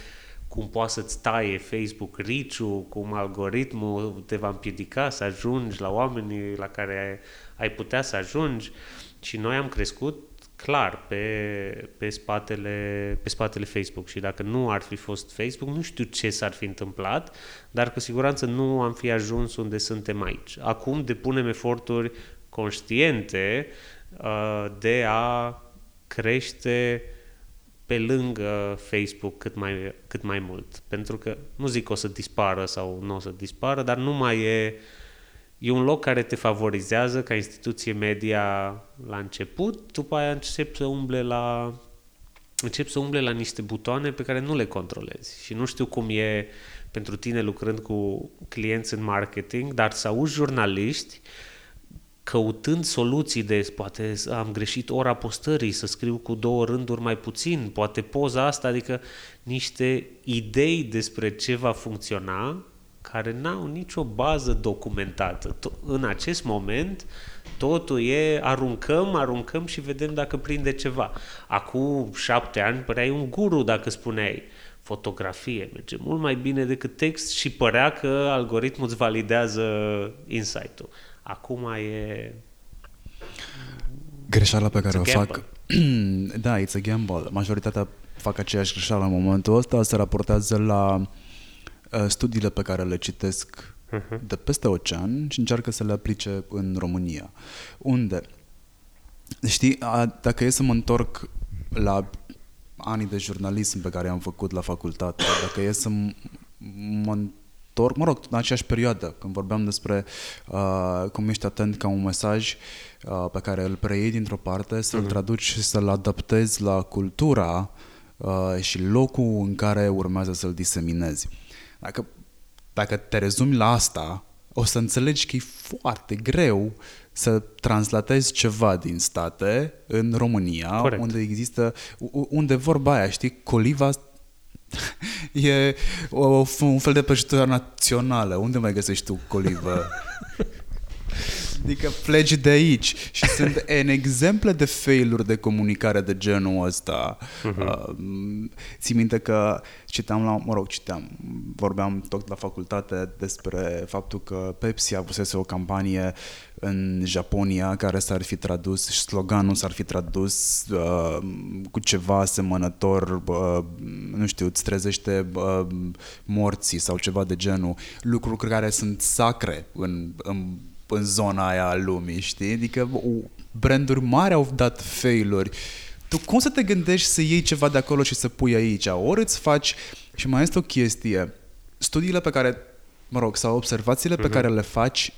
cum poate să-ți taie Facebook riciu, cum algoritmul te va împiedica să ajungi la oamenii la care ai, ai putea să ajungi. Și noi am crescut clar pe, pe, spatele, pe spatele Facebook și dacă nu ar fi fost Facebook, nu știu ce s-ar fi întâmplat, dar cu siguranță nu am fi ajuns unde suntem aici. Acum depunem eforturi conștiente uh, de a crește pe lângă Facebook cât mai, cât mai mult. Pentru că nu zic că o să dispară sau nu o să dispară, dar nu mai e uh, e un loc care te favorizează ca instituție media la început, după aia încep să umble la încep să umble la niște butoane pe care nu le controlezi. Și nu știu cum e pentru tine lucrând cu clienți în marketing, dar să auzi jurnaliști căutând soluții de poate am greșit ora postării, să scriu cu două rânduri mai puțin, poate poza asta, adică niște idei despre ce va funcționa care n-au nicio bază documentată. În acest moment, totul e aruncăm, aruncăm și vedem dacă prinde ceva. Acum șapte ani păreai un guru dacă spuneai fotografie, merge mult mai bine decât text și părea că algoritmul îți validează insight-ul. Acum e... Greșeala pe care o fac... *clears throat* da, it's a gamble. Majoritatea fac aceeași greșeală în momentul ăsta, se raportează la Uh, studiile pe care le citesc uh-huh. de peste ocean și încearcă să le aplice în România. Unde? Știi, a, dacă e să mă întorc la anii de jurnalism pe care am făcut la facultate, dacă e să mă întorc, mă rog, în aceeași perioadă, când vorbeam despre uh, cum ești atent ca un mesaj uh, pe care îl preiei dintr-o parte, să-l uh-huh. traduci și să-l adaptezi la cultura uh, și locul în care urmează să-l diseminezi. Dacă, dacă te rezumi la asta, o să înțelegi că e foarte greu să translatezi ceva din state în România, Corect. unde există, unde vorba aia, știi, coliva *laughs* e o, un fel de prăjitură națională. Unde mai găsești tu colivă? *laughs* Adică pleci de aici și sunt în exemple de failuri de comunicare de genul ăsta. Uh-huh. Uh, ții minte că citeam la, mă rog, citeam, vorbeam tot la facultate despre faptul că Pepsi a avusese o campanie în Japonia care s-ar fi tradus și sloganul s-ar fi tradus uh, cu ceva asemănător, uh, nu știu, îți trezește uh, morții sau ceva de genul, lucruri care sunt sacre în, în în zona aia a lumii, știi? Adică branduri mari au dat failuri. Tu cum să te gândești să iei ceva de acolo și să pui aici? Ori îți faci... Și mai este o chestie. Studiile pe care, mă rog, sau observațiile uh-huh. pe mhm. care le faci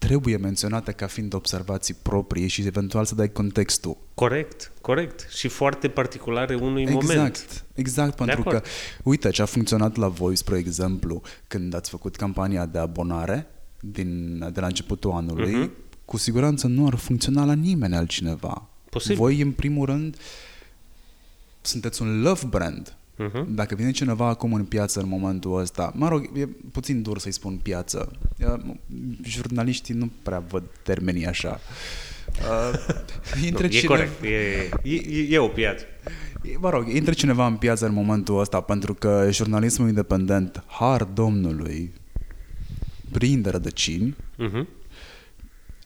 trebuie menționate ca fiind observații proprii și eventual să dai contextul. Corect, corect. Și foarte particulare unui exact, moment. Exact, exact, pentru că, uite, ce a funcționat la voi, spre exemplu, când ați făcut campania de abonare, din, de la începutul anului, uh-huh. cu siguranță nu ar funcționa la nimeni altcineva. Posibil. Voi, în primul rând, sunteți un love brand. Uh-huh. Dacă vine cineva acum în piață în momentul ăsta, mă rog, e puțin dur să-i spun piață. Jurnaliștii nu prea văd termenii așa. Uh, intră nu, cine... E corect, e, e, e o piață. Mă rog, intră cineva în piață în momentul ăsta pentru că jurnalismul independent, har domnului, prinde rădăcini uh-huh.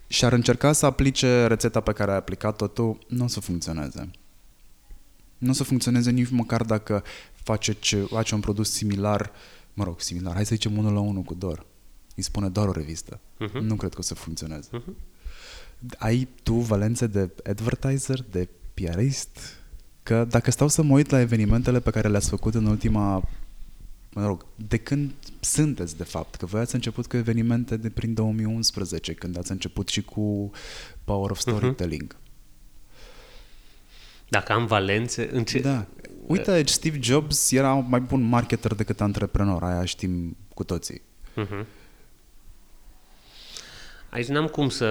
și ar încerca să aplice rețeta pe care ai aplicat-o tu, nu o să funcționeze. Nu o să funcționeze nici măcar dacă face, ce, face un produs similar, mă rog, similar, hai să zicem unul la unul cu Dor. Îi spune doar o revistă. Uh-huh. Nu cred că o să funcționeze. Uh-huh. Ai tu valențe de advertiser, de PRist? Că dacă stau să mă uit la evenimentele pe care le-ați făcut în ultima mă rog, de când sunteți, de fapt, că voi ați început cu evenimente de prin 2011, când ați început și cu Power of mhm. Storytelling. Uh-huh. Dacă am valențe, în ce... Da. Uite, Steve Jobs era un mai bun marketer decât antreprenor, aia știm cu toții. Uh-huh. Aici n-am cum să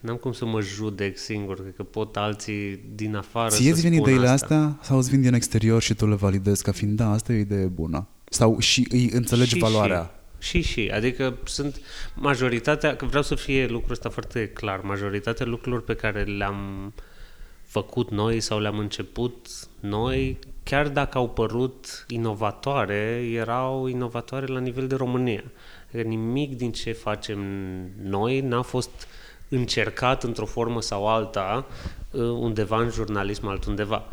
n-am cum să mă judec singur, cred că pot alții din afară Ție să vin ideile asta. astea sau îți vin din exterior și tu le validezi ca fiind, da, asta e o idee bună? Sau și îi înțelegi și, valoarea? Și, și, și. Adică sunt majoritatea, că vreau să fie lucrul ăsta foarte clar, majoritatea lucrurilor pe care le-am făcut noi sau le-am început noi, chiar dacă au părut inovatoare, erau inovatoare la nivel de România. Adică nimic din ce facem noi n-a fost încercat într-o formă sau alta uh, undeva în jurnalism altundeva.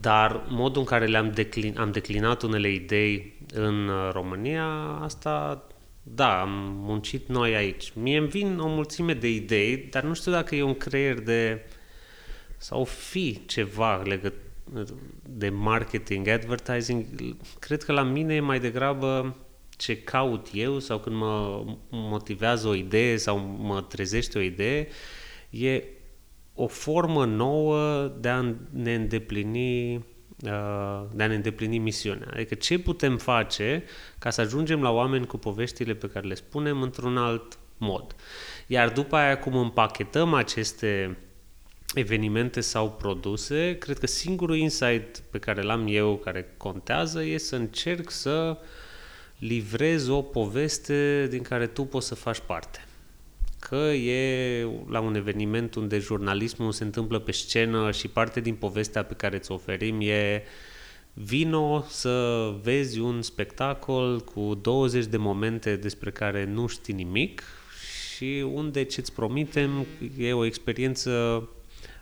Dar modul în care le-am declin, am declinat unele idei în uh, România, asta, da, am muncit noi aici. Mie îmi vin o mulțime de idei, dar nu știu dacă e un creier de... sau fi ceva legăt de marketing, advertising. Cred că la mine e mai degrabă ce caut eu sau când mă motivează o idee sau mă trezește o idee, e o formă nouă de a ne îndeplini uh, de a ne îndeplini misiunea. Adică ce putem face ca să ajungem la oameni cu poveștile pe care le spunem într-un alt mod. Iar după aia cum împachetăm aceste evenimente sau produse, cred că singurul insight pe care l-am eu, care contează, e să încerc să uh, livrezi o poveste din care tu poți să faci parte. Că e la un eveniment unde jurnalismul se întâmplă pe scenă și parte din povestea pe care ți-o oferim e vino să vezi un spectacol cu 20 de momente despre care nu știi nimic și unde ce-ți promitem e o experiență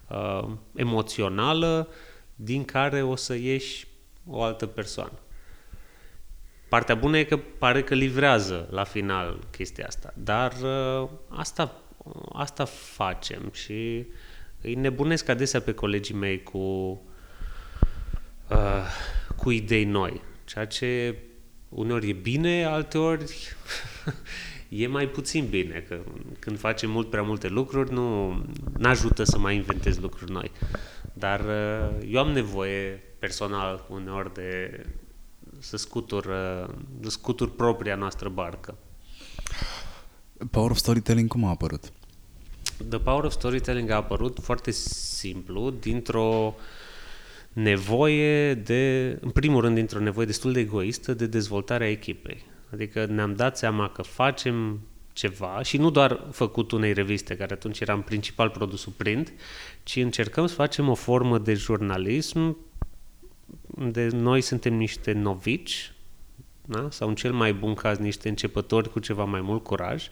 uh, emoțională din care o să ieși o altă persoană. Partea bună e că pare că livrează la final chestia asta, dar uh, asta, asta facem și îi nebunesc adesea pe colegii mei cu, uh, cu idei noi, ceea ce uneori e bine, alteori *laughs* e mai puțin bine, că când facem mult prea multe lucruri nu ajută să mai inventezi lucruri noi. Dar uh, eu am nevoie personal uneori de să scutur, uh, să scutur propria noastră barcă. Power of Storytelling cum a apărut? The Power of Storytelling a apărut foarte simplu, dintr-o nevoie de, în primul rând, dintr-o nevoie destul de egoistă de dezvoltarea echipei. Adică ne-am dat seama că facem ceva și nu doar făcut unei reviste, care atunci era în principal produsul print, ci încercăm să facem o formă de jurnalism unde noi suntem niște novici, da? sau în cel mai bun caz niște începători cu ceva mai mult curaj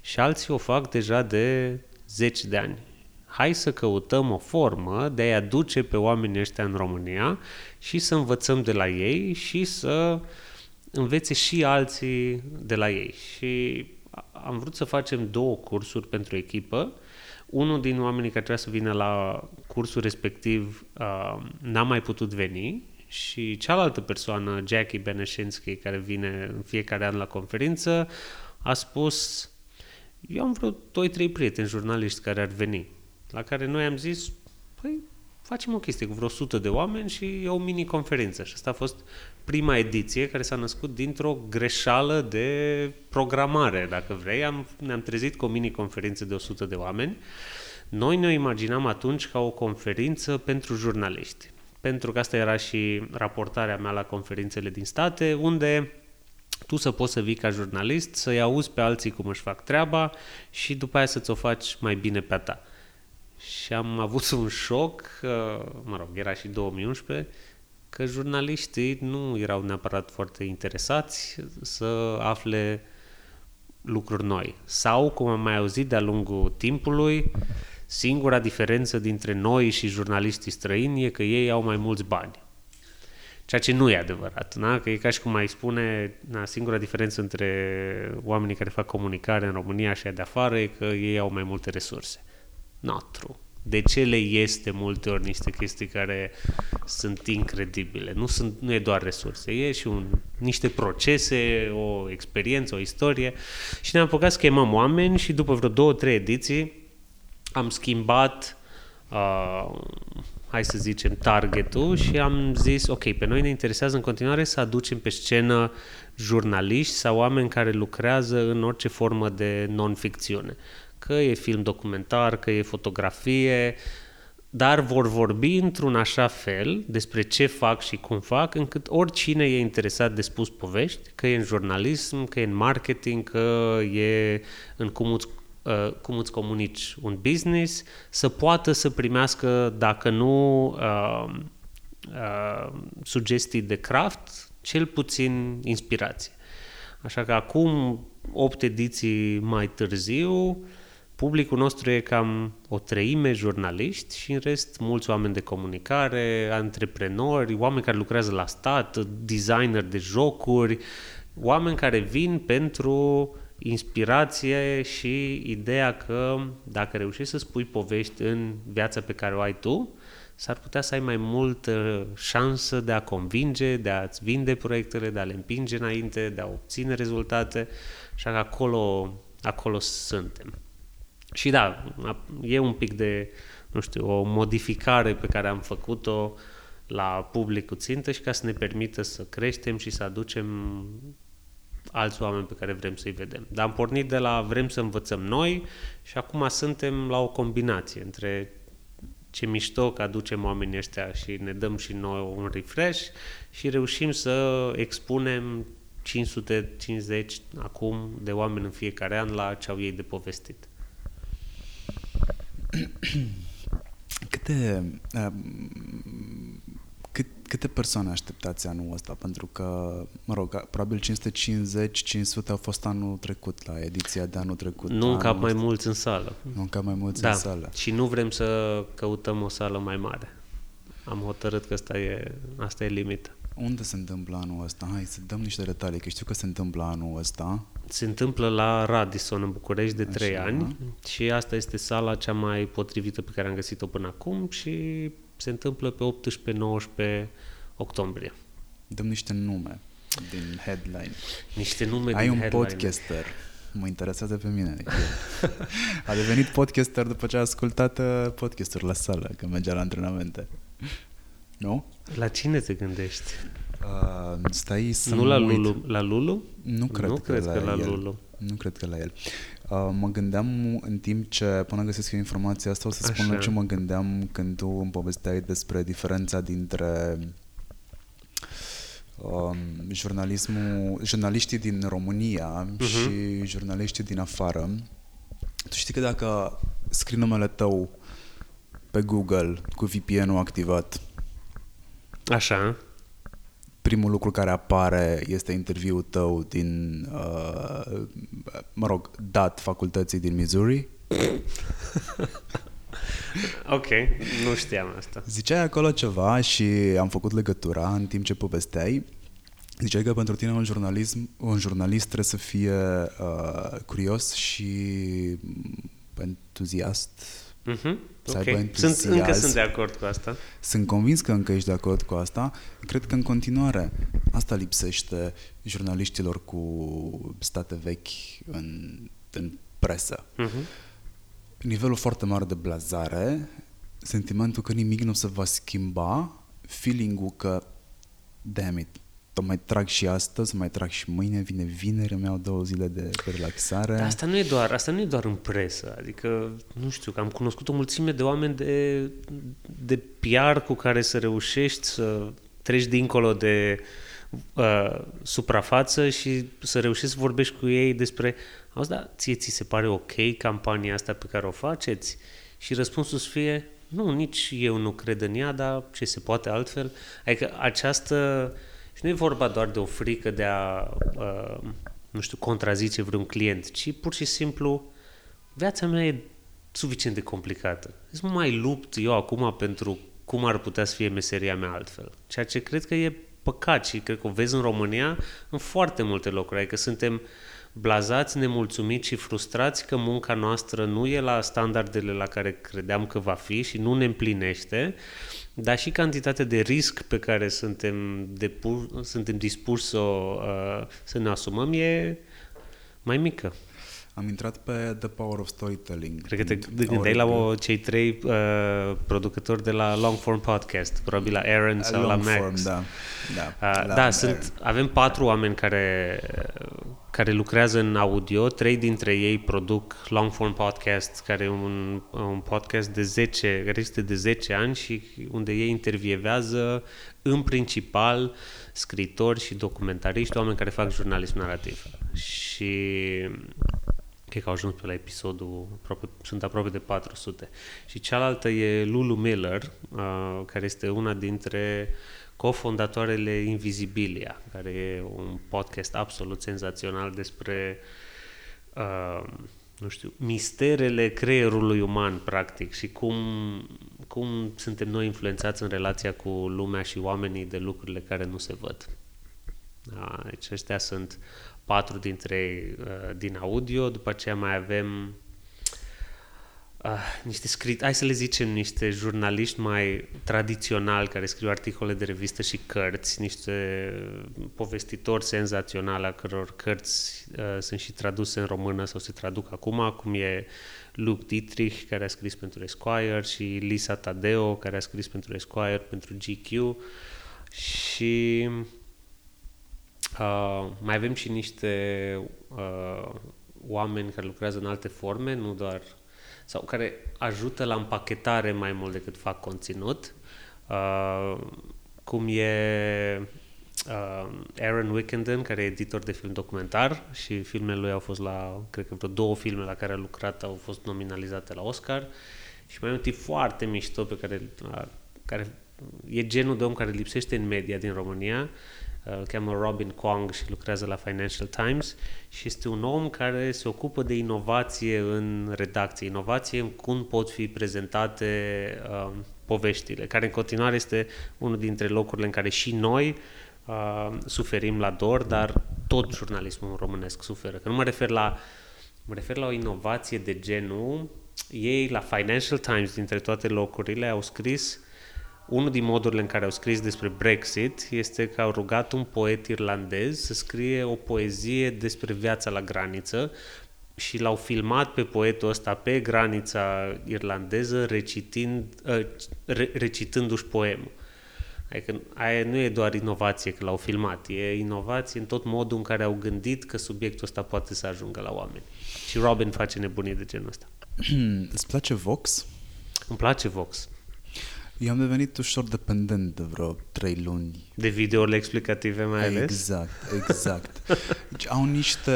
și alții o fac deja de zeci de ani. Hai să căutăm o formă de a-i aduce pe oamenii ăștia în România și să învățăm de la ei și să învețe și alții de la ei. Și am vrut să facem două cursuri pentru echipă. Unul din oamenii care trebuia să vină la cursul respectiv uh, n-a mai putut veni și cealaltă persoană, Jackie Beneșinski, care vine în fiecare an la conferință, a spus eu am vreo 2-3 prieteni jurnaliști care ar veni, la care noi am zis, păi facem o chestie cu vreo 100 de oameni și e o mini-conferință. Și asta a fost prima ediție care s-a născut dintr-o greșeală de programare, dacă vrei. Am, ne-am trezit cu o mini-conferință de 100 de oameni. Noi ne imaginam atunci ca o conferință pentru jurnaliști pentru că asta era și raportarea mea la conferințele din state, unde tu să poți să vii ca jurnalist, să-i auzi pe alții cum își fac treaba și după aia să-ți o faci mai bine pe a ta. Și am avut un șoc, mă rog, era și 2011, că jurnaliștii nu erau neapărat foarte interesați să afle lucruri noi. Sau, cum am mai auzit de-a lungul timpului, singura diferență dintre noi și jurnaliștii străini e că ei au mai mulți bani. Ceea ce nu e adevărat, na? că e ca și cum mai spune, na, singura diferență între oamenii care fac comunicare în România și de afară e că ei au mai multe resurse. Not true. De ce le este multe ori niște chestii care sunt incredibile? Nu, sunt, nu e doar resurse, e și un, niște procese, o experiență, o istorie. Și ne-am apucat să chemăm oameni și după vreo două, trei ediții am schimbat uh, hai să zicem, targetul și am zis, ok, pe noi ne interesează în continuare să aducem pe scenă jurnaliști sau oameni care lucrează în orice formă de non-ficțiune. Că e film documentar, că e fotografie, dar vor vorbi într-un așa fel despre ce fac și cum fac, încât oricine e interesat de spus povești, că e în jurnalism, că e în marketing, că e în cum îți uh, cum îți comunici un business, să poată să primească, dacă nu uh, uh, sugestii de craft, cel puțin inspirație. Așa că acum, 8 ediții mai târziu, publicul nostru e cam o treime jurnaliști și în rest mulți oameni de comunicare, antreprenori, oameni care lucrează la stat, designer de jocuri, oameni care vin pentru inspirație și ideea că dacă reușești să spui povești în viața pe care o ai tu, s-ar putea să ai mai multă șansă de a convinge, de a-ți vinde proiectele, de a le împinge înainte, de a obține rezultate, așa că acolo, acolo suntem. Și da, e un pic de, nu știu, o modificare pe care am făcut-o la publicul țintă și ca să ne permită să creștem și să aducem alți oameni pe care vrem să-i vedem. Dar am pornit de la vrem să învățăm noi și acum suntem la o combinație între ce mișto că aducem oamenii ăștia și ne dăm și noi un refresh și reușim să expunem 550 acum de oameni în fiecare an la ce au ei de povestit. *clears throat* Câte uh, cât, câte persoane așteptați anul ăsta? Pentru că, mă rog, probabil 550-500 au fost anul trecut, la ediția de anul trecut. Nu încă mai mulți în sală. Nu încă mai mulți da. în sală. Și nu vrem să căutăm o sală mai mare. Am hotărât că asta e, asta e limita. Unde se întâmplă anul ăsta? Hai să dăm niște detalii, că știu că se întâmplă anul ăsta. Se întâmplă la Radisson în București de Așa, 3 ani și asta este sala cea mai potrivită pe care am găsit-o până acum și se întâmplă pe 18-19 octombrie. Dăm niște nume din headline. Niște nume Ai din un headline. podcaster. Mă interesează pe mine. A devenit podcaster după ce a ascultat uh, podcasturi la sală, când mergea la antrenamente. Nu? La cine te gândești? Uh, stai să Nu la Lulu? La Lulu? Nu cred, nu că, cred la că la el. Lulu. Nu cred că la el. Uh, mă gândeam în timp ce, până găsesc eu informația asta, o să spun Așa. la ce mă gândeam când tu îmi povesteai despre diferența dintre um, jurnalismul, jurnaliștii din România Mhm. și jurnaliștii din afară. Tu știi că dacă scrii numele tău pe Google cu VPN-ul activat, Așa. Primul lucru care apare este interviul tău din, uh, mă rog, dat facultății din Missouri. *laughs* Ok, nu știam asta. Ziceai acolo ceva și am făcut legătura în timp ce povesteai. Ziceai că pentru tine un, jurnalism, un jurnalist trebuie să fie uh, curios și entuziast. Uh-huh. Să Ok. aibă Sunt, încă entuziasm. sunt de acord cu asta. Sunt convins că încă ești de acord cu asta. Cred că în continuare asta lipsește jurnaliștilor cu state vechi în, în presă. Uh-huh. Nivelul foarte mare de blazare, sentimentul că nimic nu se va schimba, feeling-ul că damn it, mai trag și astăzi, mai trag și mâine, vine vineri, îmi iau două zile de, de relaxare. Dar asta nu e doar, asta nu e doar în presă, adică, nu știu, că am cunoscut o mulțime de oameni de, de PR cu care să reușești să treci dincolo de uh, suprafață și să reușești să vorbești cu ei despre auzi, da, ție ți se pare ok campania asta pe care o faceți? Și răspunsul să fie, nu, nici eu nu cred în ea, dar ce se poate altfel? Adică această... Și nu e vorba doar de o frică de a, uh, nu știu, contrazice vreun client, ci pur și simplu viața mea e suficient de complicată. Să nu mai lupt eu acum pentru cum ar putea să fie meseria mea altfel. Ceea ce cred că e păcat și cred că o vezi în România în foarte multe locuri. Adică suntem uh, blazați, nemulțumiți și frustrați că munca noastră nu e la standardele la care credeam că va fi și nu ne împlinește, dar și cantitatea de risc pe care suntem, depur, suntem dispuși să, uh, să ne asumăm e mai mică. Am intrat pe The Power of Storytelling. Cred că te gândeai la o, cei trei uh, producători de la Long Form Podcast, probabil la Aaron sau Long la Max. Form, da. Da, uh, da sunt, avem patru oameni care, care lucrează în audio, trei dintre ei produc Long Form Podcast, care e un, un podcast de 10, care este de 10 ani și unde ei intervievează în principal scritori și documentariști, oameni care fac jurnalism narrativ. Și Cred că au ajuns pe la episodul, aproape, sunt aproape de 400. Și cealaltă e Lulu Miller, uh, care este una dintre cofondatoarele Invisibilia, care e un podcast absolut senzațional despre, uh, nu știu, misterele creierului uman, practic, și cum, cum suntem noi influențați în relația cu lumea și oamenii de lucrurile care nu se văd. Uh, deci ăștia sunt patru dintre ei uh, din audio, după aceea mai avem uh, niște scrit, hai să le zicem niște jurnaliști mai tradiționali care scriu articole de revistă și cărți, niște povestitori senzaționali a căror cărți uh, sunt și traduse în română sau se traduc acum, cum e Luke Dietrich, care a scris pentru Esquire și Lisa Tadeo, care a scris pentru Esquire, pentru GQ și Uh, mai avem și niște uh, oameni care lucrează în alte forme, nu doar sau care ajută la împachetare mai mult decât fac conținut, uh, cum e uh, Aaron Wickenden, care e editor de film documentar și filmele lui au fost la, cred că vreo două filme la care a lucrat au fost nominalizate la Oscar. Și mai e un tip foarte mișto pe care, uh, care e genul de om care lipsește în media din România, îl cheamă Robin Kwong și lucrează la Financial Times și este un om care se ocupă de inovație în redacție, inovație în cum pot fi prezentate uh, poveștile, care în continuare este unul dintre locurile în care și noi uh, suferim la dor, dar tot jurnalismul românesc suferă. Că nu mă refer la mă refer la o inovație de genul ei la Financial Times dintre toate locurile au scris unul din modurile în care au scris despre Brexit este că au rugat un poet irlandez să scrie o poezie despre viața la graniță și l-au filmat pe poetul ăsta pe granița irlandeză recitind, uh, re, recitându-și poemul. Adică aia nu e doar inovație că l-au filmat, e inovație în tot modul în care au gândit că subiectul ăsta poate să ajungă la oameni. Și Robin face nebunie de genul ăsta. *clears throat* Îți place Vox? Îmi place Vox. Eu am devenit ușor dependent de vreo trei luni. De videourile explicative mai ales? Exact, exact. deci au niște...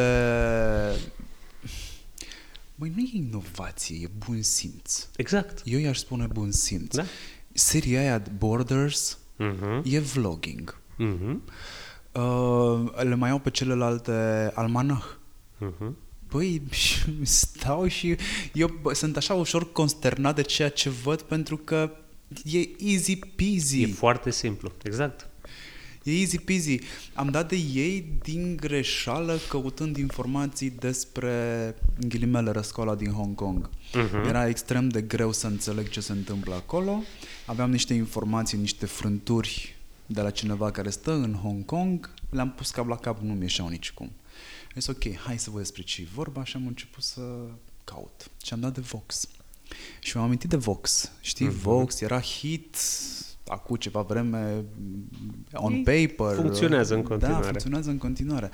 Băi, nu e inovație, e bun simț. Exact. Eu i-aș spune bun simț. Da? Seria aia Borders uh-huh. e vlogging. Uh-huh. Uh, le mai au pe celelalte almanah. Uh-huh. Băi, *laughs* stau și eu sunt așa ușor consternat de ceea ce văd pentru că E easy peasy. E foarte simplu, exact. E easy peasy. Am dat de ei din greșeală căutând informații despre, în ghilimele, răscoala din Hong Kong. Uh-huh. Era extrem de greu să înțeleg ce se întâmplă acolo. Aveam niște informații, niște frânturi de la cineva care stă în Hong Kong. Le-am pus cap la cap, nu mi ieșeau nicicum. Zis, ok, hai să vă despre ce vorba și am început să caut. Și am dat de Vox. Și mi-am amintit de Vox. Știi, uh-huh. Vox era hit acum ceva vreme, on Ei paper. Funcționează în continuare. Da, funcționează în continuare.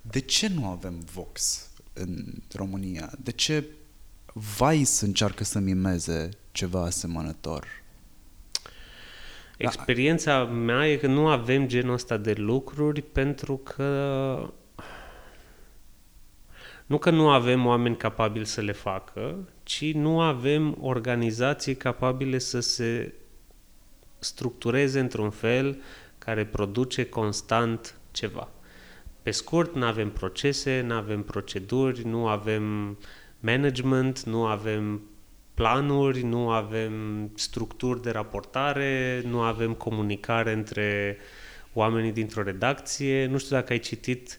De ce nu avem Vox în România? De ce Vice încearcă să mimeze ceva asemănător? Experiența mea e că nu avem genul ăsta de lucruri pentru că nu că nu avem oameni capabili să le facă, ci nu avem organizații capabile să se structureze într-un fel care produce constant ceva. Pe scurt, nu avem procese, nu avem proceduri, nu avem management, nu avem planuri, nu avem structuri de raportare, nu avem comunicare între oamenii dintr-o redacție. Nu știu dacă ai citit,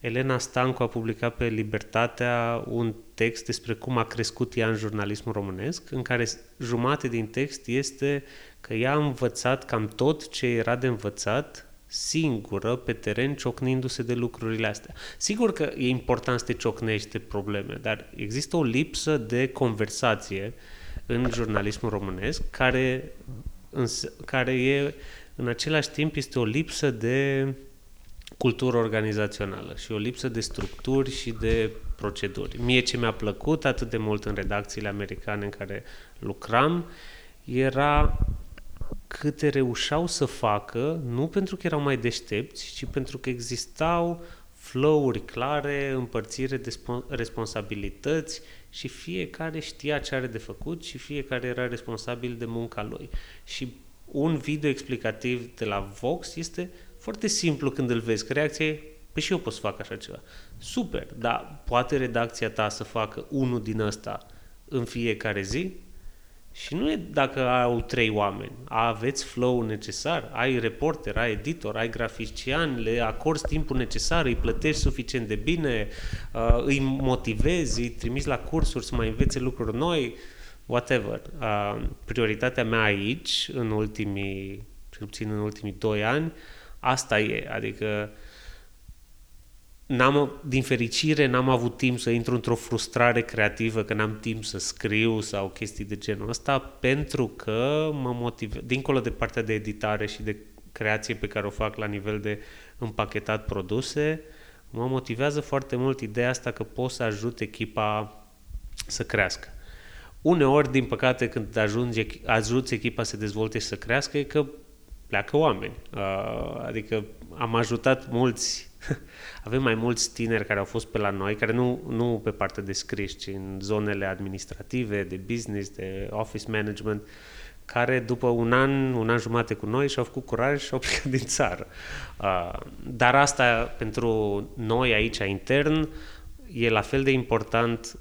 Elena Stancu a publicat pe Libertatea un text despre cum a crescut ea în jurnalismul românesc, în care jumate din text este că ea a învățat cam tot ce era de învățat singură pe teren ciocnindu-se de lucrurile astea. Sigur că e important să te ciocnești de probleme, dar există o lipsă de conversație în jurnalismul românesc care, care e în același timp este o lipsă de cultură organizațională și o lipsă de structuri și de proceduri. Mie ce mi-a plăcut atât de mult în redacțiile americane în care lucram era câte reușeau să facă, nu pentru că erau mai deștepți, ci pentru că existau flow-uri clare, împărțire de responsabilități și fiecare știa ce are de făcut și fiecare era responsabil de munca lui. Și un video explicativ de la Vox este foarte simplu când îl vezi, că reacția e, păi și eu pot să fac așa ceva. Super, dar poate redacția ta să facă unul din ăsta în fiecare zi? Și nu e dacă au trei oameni, aveți flow necesar, ai reporter, ai editor, ai grafician, le acorzi timpul necesar, îi plătești suficient de bine, uh, îi motivezi, îi trimiți la cursuri să mai învețe lucruri noi, whatever. Uh, prioritatea mea aici, în ultimii, cel puțin în ultimii doi ani, asta e, adică n-am, din fericire n-am avut timp să intru într-o frustrare creativă că n-am timp să scriu sau chestii de genul ăsta pentru că mă motiv dincolo de partea de editare și de creație pe care o fac la nivel de împachetat produse, mă motivează foarte mult ideea asta că pot să ajut echipa să crească. Uneori, din păcate, când ajungi, ajuți echipa să se dezvolte și să crească, e că pleacă oameni. Uh, adică am ajutat mulți, *laughs* avem mai mulți tineri care au fost pe la noi, care nu, nu pe partea de scris, ci în zonele administrative, de business, de office management, care după un an, un an jumate cu noi și-au făcut curaj și au *laughs* plecat din țară. Uh, dar asta pentru noi aici intern e la fel de important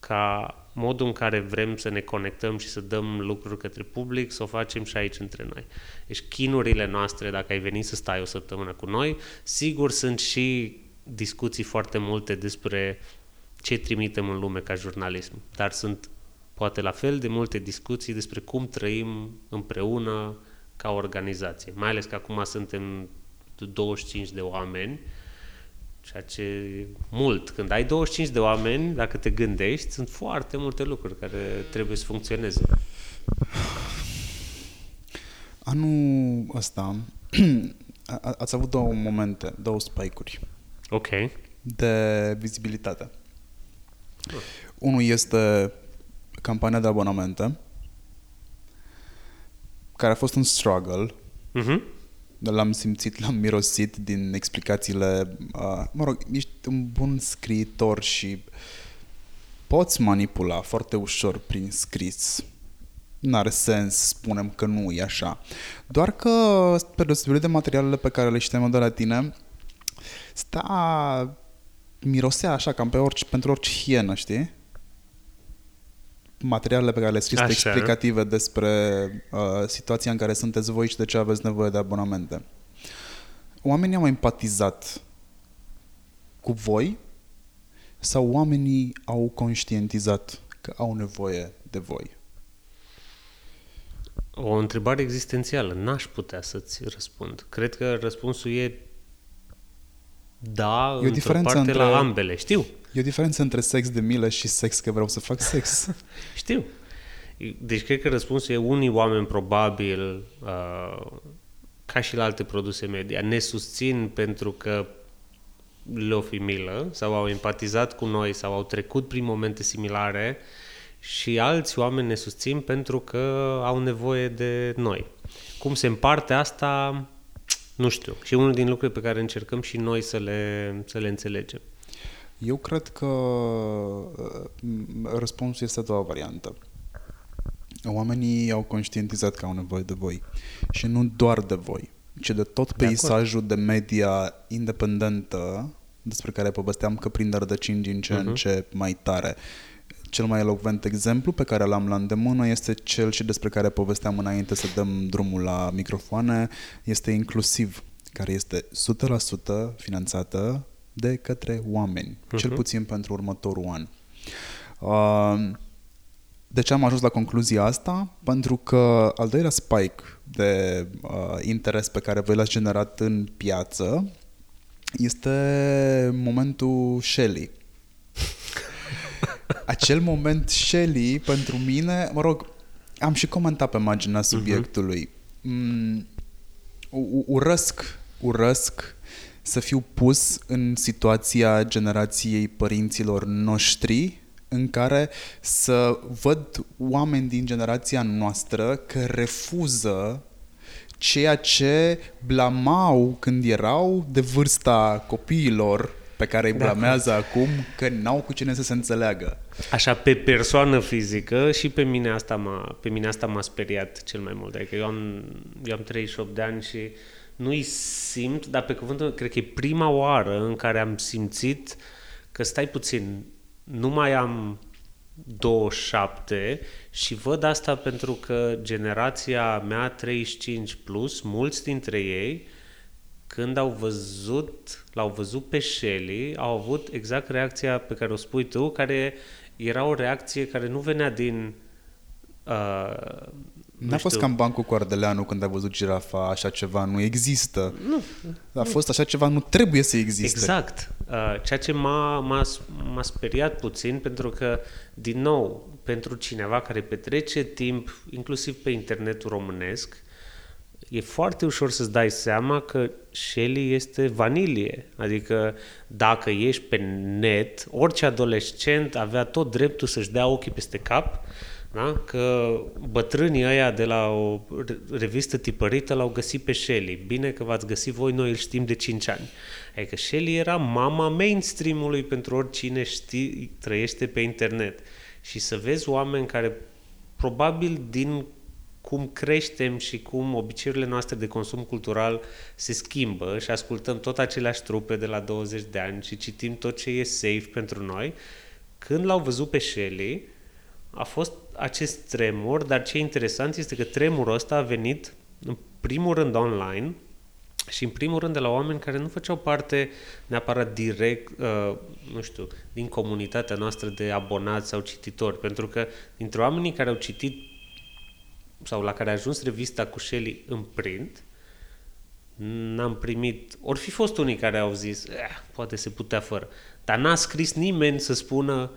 ca modul în care vrem să ne conectăm și să dăm lucruri către public, să o facem și aici între noi. Deci chinurile noastre, dacă ai venit să stai o săptămână cu noi, sigur sunt și discuții foarte multe despre ce trimitem în lume ca jurnalism, dar sunt poate la fel de multe discuții despre cum trăim împreună ca organizație. Mai ales că acum suntem 25 de oameni Ceea ce e mult. Când ai 25 de oameni, dacă te gândești, sunt foarte multe lucruri care trebuie să funcționeze. Anul ăsta *clears throat* ați avut două momente, două spike-uri. Ok. De vizibilitate. Uh. Unul este campania de abonamente, care a fost un struggle. Uh-huh l-am simțit, l-am mirosit din explicațiile. Uh, mă rog, ești un bun scriitor și poți manipula foarte ușor prin scris. N-are sens, spunem că nu e așa. Doar că, pe deosebire de materialele pe care le știm de la tine, sta mirosea așa cam pe orice, pentru orice hienă, știi? Materialele pe care le scrieți explicative despre uh, situația în care sunteți voi și de ce aveți nevoie de abonamente. Oamenii au empatizat cu voi sau oamenii au conștientizat că au nevoie de voi? O întrebare existențială. N-aș putea să-ți răspund. Cred că răspunsul e da, e o diferență parte între, la ambele. Știu. E o diferență între sex de milă și sex că vreau să fac sex. *laughs* Știu. Deci cred că răspunsul e unii oameni probabil uh, ca și la alte produse media, ne susțin pentru că le-o fi milă sau au empatizat cu noi sau au trecut prin momente similare și alți oameni ne susțin pentru că au nevoie de noi. Cum se împarte asta, nu știu. Și unul din lucrurile pe care încercăm și noi să le, să le înțelegem. Eu cred că uh, răspunsul este a doua variantă. Oamenii au conștientizat că au nevoie de voi. Și nu doar de voi, ci de tot de peisajul acord. de media independentă despre care povesteam că prinde rădăcini din ce uh-huh. în mhm. ce mai tare. Cel mai elocvent exemplu pe care l-am la îndemână este cel și despre care povesteam înainte să dăm drumul la microfoane, este inclusiv, care este 100% finanțată de către oameni, uh-huh. cel puțin pentru următorul an. Uh, de ce am ajuns la concluzia asta? Pentru că al doilea spike de uh, interes pe care voi l-ați generat în piață este momentul Shelly. *laughs* Acel moment Shelly, pentru mine, mă rog, am și comentat pe marginea mhm. subiectului. Mm, urăsc, urăsc să fiu pus în situația generației părinților noștri în care să văd oameni din generația noastră că refuză ceea ce blamau când erau de vârsta copiilor pe care îi blamează da. acum că n-au cu cine să se înțeleagă. Așa, pe persoană fizică și pe mine asta m-a, pe mine asta m-a speriat cel mai mult. Adică eu am, eu am 38 de ani și nu-i simt, dar pe cuvântul, cred că e prima oară în care am simțit că stai puțin, nu mai am 27 și văd asta pentru că generația mea 35 plus, mulți dintre ei, când au văzut, l-au văzut pe Shelly, au avut exact reacția pe care o spui tu, care era o reacție care nu venea din uh, N-a fost cam bancul cu Ardeleanu când a văzut girafa, așa ceva nu există. Nu. A nu. fost așa ceva, nu trebuie să existe. Exact. Uh, ceea ce m-a, m-a, m-a speriat puțin pentru că, din nou, pentru cineva care petrece timp, inclusiv pe internetul românesc, e foarte ușor să-ți dai seama că Shelly este vanilie. Adică dacă ești pe net, orice adolescent avea tot dreptul să-și dea ochii peste cap da? că bătrânii ăia de la o revistă tipărită l-au găsit pe Shelley. Bine că v-ați găsit voi, noi îl știm de 5 ani. Adică Shelley era mama mainstream-ului pentru oricine știe, trăiește pe internet. Și să vezi oameni care probabil din cum creștem și cum obiceiurile noastre de consum cultural se schimbă și ascultăm tot aceleași trupe de la 20 de ani și citim tot ce e safe pentru noi, când l-au văzut pe Shelley, a fost acest tremur, dar ce e interesant este că tremurul ăsta a venit în primul rând online și în primul rând de la oameni care nu făceau parte neapărat direct, uh, nu știu, din comunitatea noastră de abonați sau cititori, pentru că dintre oamenii care au citit sau la care a ajuns revista cu Shelley în print, n-am primit, ori fi fost unii care au zis, eh, poate se putea fără, dar n-a scris nimeni să spună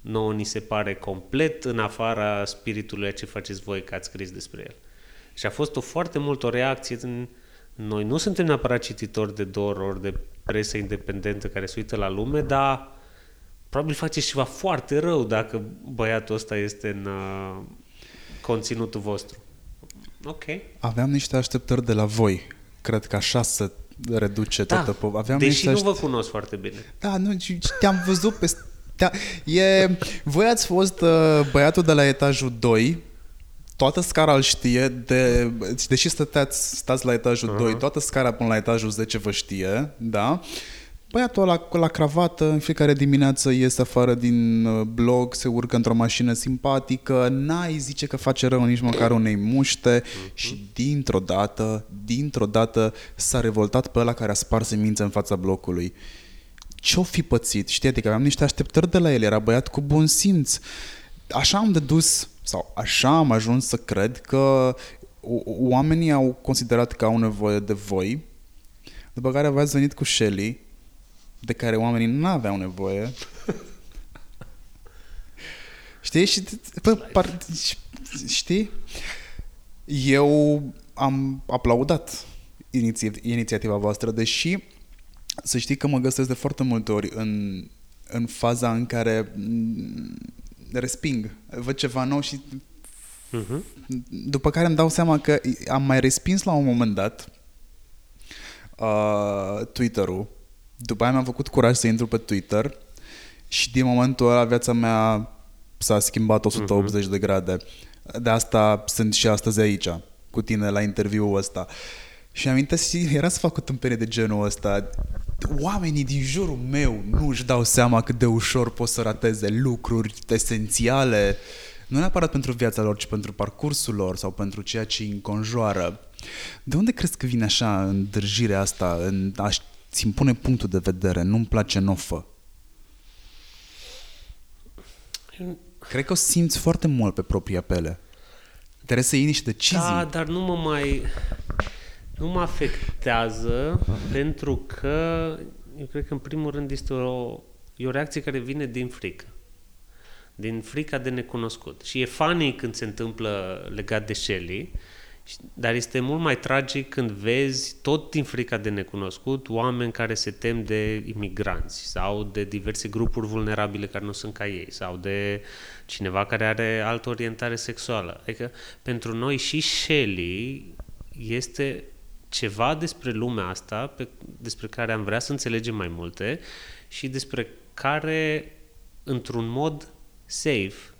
nouă ni se pare complet în afara spiritului ce faceți voi că ați scris despre el. Și a fost o foarte mult o reacție în, noi nu suntem neapărat cititori de două ori de presă independentă care se uită la lume, dar probabil faceți ceva foarte rău dacă băiatul ăsta este în uh, conținutul vostru. Ok. Aveam niște așteptări de la voi. Cred că așa să reduce da, toată povestea. Aveam deși nu vă cunosc foarte bine. Da, nu, te-am văzut pe da, e, voi ați fost uh, băiatul de la etajul 2, toată scara îl știe, de, deși stăteați, stați la etajul uh-huh. 2, toată scara până la etajul 10 vă știe, da? Băiatul ăla la cravată, în fiecare dimineață iese afară din uh, blog, se urcă într-o mașină simpatică, n-ai zice că face rău nici măcar unei muște uh-huh. și dintr-o dată, dintr-o dată s-a revoltat pe ăla care a spart semințe în fața blocului ce-o fi pățit, știi? Adică aveam niște așteptări de la el, era băiat cu bun simț. Așa am dedus, sau așa am ajuns să cred că oamenii au considerat că au nevoie de voi, după care v-ați venit cu Shelly, de care oamenii nu aveau nevoie. știi? Și, bă, par, știi? Eu am aplaudat iniți- inițiativa voastră, deși să știi că mă găsesc de foarte multe ori în, în faza în care mm, resping, văd ceva nou și uh-huh. după care îmi dau seama că am mai respins la un moment dat uh, Twitter-ul, după aia mi-am făcut curaj să intru pe Twitter și din momentul ăla viața mea s-a schimbat 180 uh-huh. de grade. De asta sunt și astăzi aici, cu tine la interviul ăsta. Și am și era să fac o tâmpenie de genul ăsta. Oamenii din jurul meu nu își dau seama cât de ușor pot să rateze lucruri esențiale, nu neapărat pentru viața lor, ci pentru parcursul lor sau pentru ceea ce îi înconjoară. De unde crezi că vine așa îndrăjirea asta, în a-ți impune punctul de vedere, nu-mi place, nofă? Cred că o simți foarte mult pe propria pele. Trebuie să iei niște decizii. Da, dar nu mă mai... Nu mă afectează pentru că eu cred că în primul rând este o, e o reacție care vine din frică. Din frica de necunoscut. Și e funny când se întâmplă legat de Shelley, dar este mult mai tragic când vezi, tot din frica de necunoscut, oameni care se tem de imigranți sau de diverse grupuri vulnerabile care nu sunt ca ei sau de cineva care are altă orientare sexuală. Adică pentru noi și Shelley este ceva despre lumea asta pe, despre care am vrea să înțelegem mai multe și despre care, într-un mod safe,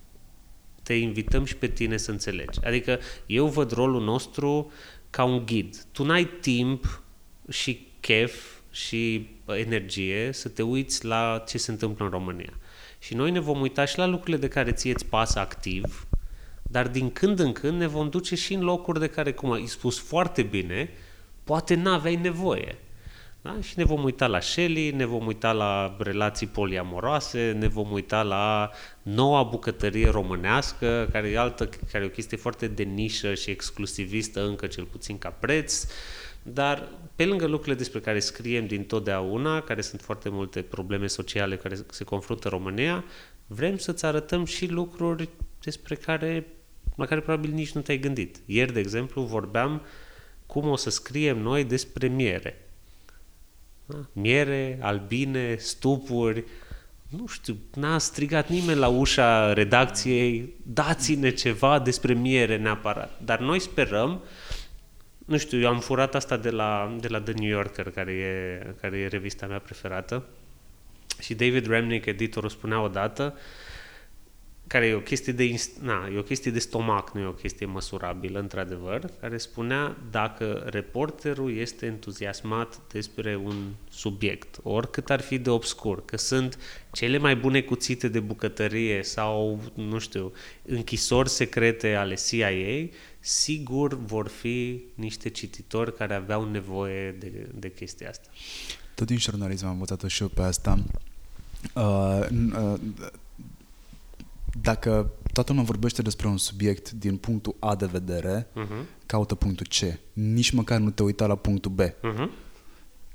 te invităm și pe tine să înțelegi. Adică eu văd rolul nostru ca un ghid. Tu n-ai timp și chef și energie să te uiți la ce se întâmplă în România. Și noi ne vom uita și la lucrurile de care ție îți pasă activ, dar din când în când ne vom duce și în locuri de care, cum ai spus foarte bine, poate n-aveai nevoie. Da? Și ne vom uita la Shelley, ne vom uita la relații poliamoroase, ne vom uita la noua bucătărie românească, care e, altă, care e o chestie foarte de nișă și exclusivistă, încă cel puțin ca preț, dar pe lângă lucrurile despre care scriem din totdeauna, care sunt foarte multe probleme sociale care se confruntă România, vrem să-ți arătăm și lucruri despre care, la care probabil nici nu te-ai gândit. Ieri, de exemplu, vorbeam cum o să scriem noi despre miere. Da? Miere, albine, stupuri, nu știu, n-a strigat nimeni la ușa redacției, dați-ne ceva despre miere neapărat. Dar noi sperăm, nu știu, eu am furat asta de la, de la The New Yorker, care e, care e revista mea preferată, și David Remnick, editorul, spunea odată, care e o chestie de, na, e o chestie de stomac, nu e o chestie măsurabilă, într-adevăr, care spunea dacă reporterul este entuziasmat despre un subiect, oricât ar fi de obscur, că sunt cele mai bune cuțite de bucătărie sau, nu știu, închisori secrete ale CIA, sigur vor fi niște cititori care aveau nevoie de, de chestia asta. Tot din jurnalism am învățat și eu pe asta. Uh, uh, dacă toată lumea vorbește despre un subiect din punctul A de vedere, uh-huh. caută punctul C. Nici măcar nu te uita la punctul B. Uh-huh.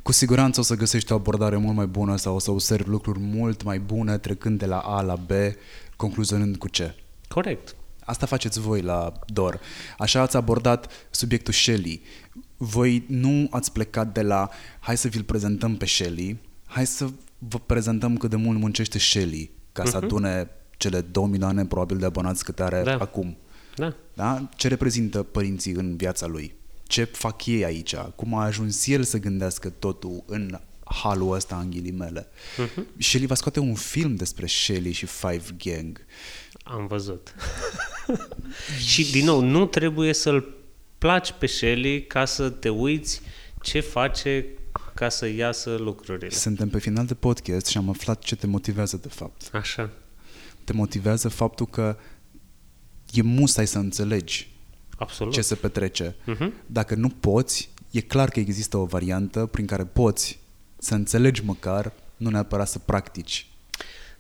Cu siguranță o să găsești o abordare mult mai bună sau o să observi lucruri mult mai bune trecând de la A la B, concluzionând cu C. Corect. Asta faceți voi la DOR. Așa ați abordat subiectul Shelley. Voi nu ați plecat de la hai să vi-l prezentăm pe Shelley, hai să vă prezentăm cât de mult muncește Shelley ca uh-huh. să mhm. adune cele 2 milioane probabil de abonați câte are da. acum. Da. da. Ce reprezintă părinții în viața lui? Ce fac ei aici? Cum a ajuns el să gândească totul în halul ăsta în ghilimele? Uh-huh. Shelly va scoate un film despre Shelly și Five Gang. Am văzut. *laughs* și din nou, nu trebuie să-l placi pe Shelly ca să te uiți ce face ca să iasă lucrurile. Suntem pe final de podcast și am aflat ce te motivează de fapt. Așa te motivează faptul că e musai să înțelegi Absolut. ce se petrece. Uh-huh. Dacă nu poți, e clar că există o variantă prin care poți să înțelegi măcar, nu neapărat să practici.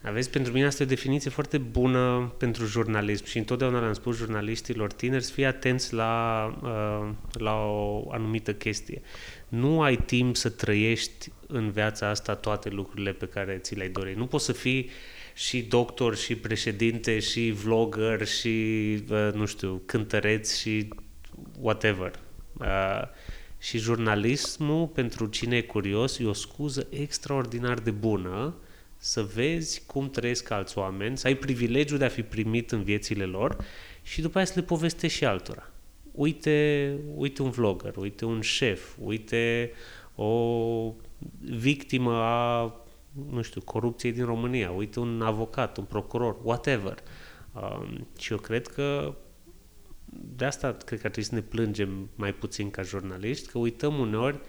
Aveți, pentru mine asta e o definiție foarte bună pentru jurnalism și întotdeauna le-am spus jurnaliștilor tineri să fie atenți la, uh, la o anumită chestie. Nu ai timp să trăiești în viața asta toate lucrurile pe care ți le-ai dorit. Nu poți să fii uh, și doctor, și președinte, și vlogger, și, uh, nu știu, cântăreț și whatever. Uh, Și jurnalismul, pentru cine e curios, e o scuză extraordinar de bună să vezi cum trăiesc alți oameni, să ai privilegiul de a fi primit în viețile lor și după aia să le povestești și altora. Uite, uite un vlogger, uite un șef, uite o victimă a, nu știu, corupției din România, uite un avocat, un procuror, whatever. Um, și eu cred că de asta cred că ar trebui să ne plângem mai puțin ca jurnaliști, că uităm uneori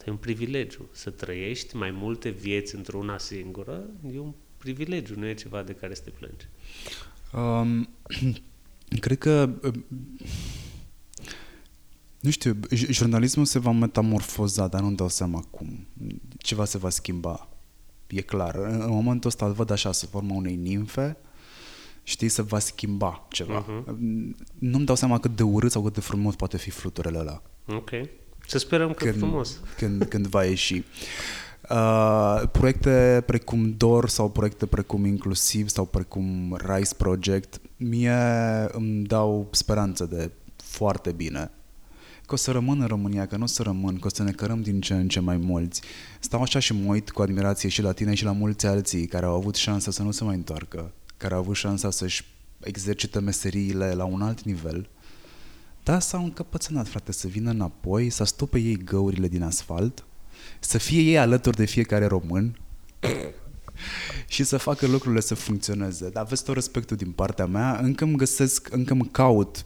Asta e un privilegiu. Să trăiești mai multe vieți într-una singură e un privilegiu, nu e ceva de care să te plângi. Um, *clears throat* cred că nu știu, jurnalismul se va metamorfoza, dar nu-mi dau seama cum. Ceva se va schimba. E clar. În momentul ăsta îl văd așa, sub forma unei nimfe, știi, se va schimba ceva. Uh-huh. Nu-mi dau seama cât de urât sau cât de frumos poate fi fluturele ăla. Ok. Să sperăm că când, frumos. Când, când va ieși. Uh, proiecte precum DOR sau proiecte precum Inclusiv sau precum Rise Project mie îmi dau speranță de foarte bine că o să rămân în România, că nu o să rămân, că o să ne cărăm din ce în ce mai mulți. Stau așa și mă uit cu admirație și la tine și la mulți alții care au avut șansa să nu se mai întoarcă, care au avut șansa să-și exercite meseriile la un alt nivel da, s-au încăpățânat, frate, să vină înapoi, să stupe ei găurile din asfalt, să fie ei alături de fiecare român *coughs* și să facă lucrurile să funcționeze. Dar aveți tot respectul din partea mea, încă îmi găsesc, încă îmi caut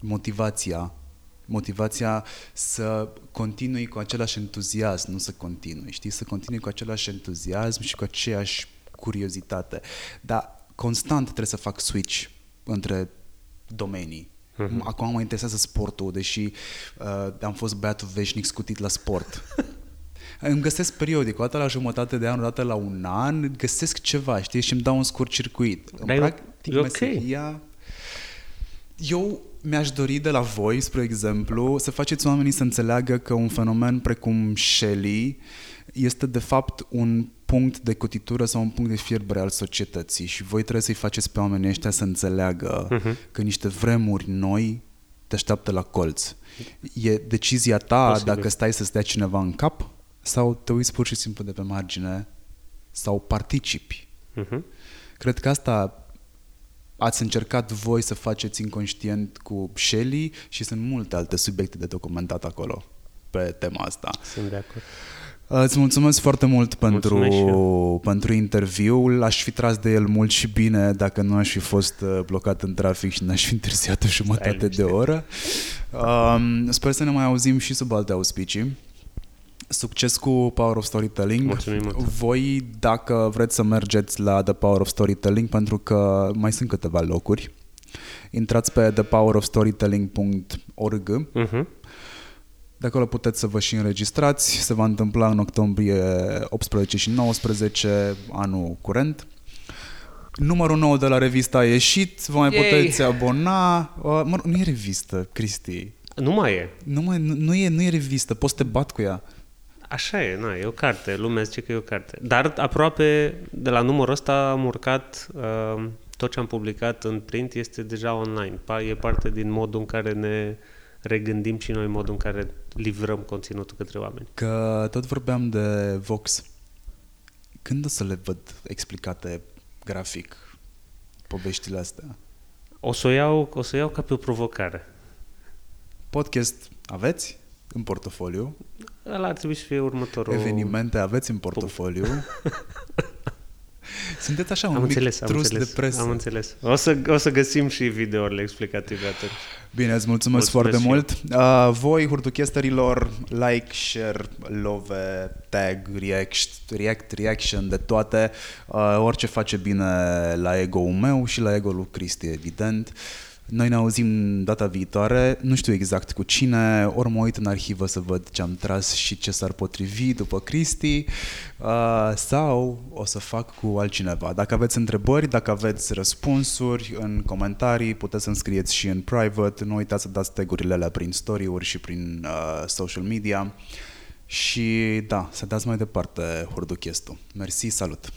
motivația motivația să continui cu același entuziasm, nu să continui, știi? Să continui cu același entuziasm și cu aceeași curiozitate. Dar constant trebuie să fac switch între domenii. Uh-huh. Acum mă interesează sportul, deși uh, am fost băiatul veșnic scutit la sport. *laughs* îmi găsesc periodic, o dată la jumătate de an, o dată la un an, găsesc ceva, știi, și îmi dau un scurt circuit. Dar practic, e meseria... Eu mi-aș dori de la voi, spre exemplu, să faceți oamenii să înțeleagă că un fenomen precum Shelley este de fapt un punct de cotitură sau un punct de fierbere al societății și voi trebuie să-i faceți pe oamenii ăștia să înțeleagă uh-huh. că niște vremuri noi te așteaptă la colț. E decizia ta Posibil. dacă stai să stea cineva în cap sau te uiți pur și simplu de pe margine sau participi. Uh-huh. Cred că asta ați încercat voi să faceți inconștient cu Shelley și sunt multe alte subiecte de documentat acolo pe tema asta. Sunt de acord. Îți mulțumesc foarte mult pentru, pentru interviu. Aș fi tras de el mult și bine dacă nu aș fi fost uh, blocat în trafic și n-aș fi întârziat o jumătate de oră. Um, sper să ne mai auzim și sub alte auspicii. Succes cu Power of Storytelling. Mulțumim mult. Voi, dacă vreți să mergeți la The Power of Storytelling, pentru că mai sunt câteva locuri, intrați pe thepowerofstorytelling.org uh-huh de acolo puteți să vă și înregistrați. Se va întâmpla în octombrie 18 și 19, anul curent. Numărul nou de la revista a ieșit, vă mai Yay. puteți abona. Uh, mă, nu e revistă, Cristi. Nu mai e. Nu, mai, nu, nu, e, nu e revistă, poți să te bat cu ea. Așa e, na, e o carte, lumea zice că e o carte. Dar aproape de la numărul ăsta am urcat, uh, tot ce am publicat în print este deja online. E parte din modul în care ne regândim și noi modul în care livrăm conținutul către oameni. Că tot vorbeam de Vox. Când o să le văd explicate grafic poveștile astea? O să o iau, o să o iau ca pe o provocare. Podcast aveți în portofoliu? Ăla ar trebui să fie următorul... Evenimente aveți în portofoliu? *laughs* Sunteți așa un am mic înțeles, trus înțeles, de presă. Am înțeles. O să, o să găsim și videourile explicative atunci. Bine, îți mulțumesc, mulțumesc foarte mult. Uh, voi, hurduchesterilor, like, share, love, tag, react, react, reaction, de toate. Uh, orice face bine la ego-ul meu și la ego-ul lui Cristi, evident. Uh, noi ne auzim data viitoare, nu știu exact cu cine, ori mă uit în arhivă să văd ce am tras și ce s-ar potrivi după Cristi, uh, sau o să fac cu altcineva. Dacă aveți întrebări, dacă aveți răspunsuri în comentarii, puteți să-mi scrieți și în private, nu uitați să dați tagurile alea prin story-uri și prin uh, social media. Și da, să dați mai departe Hurduchestul. Mersi, salut!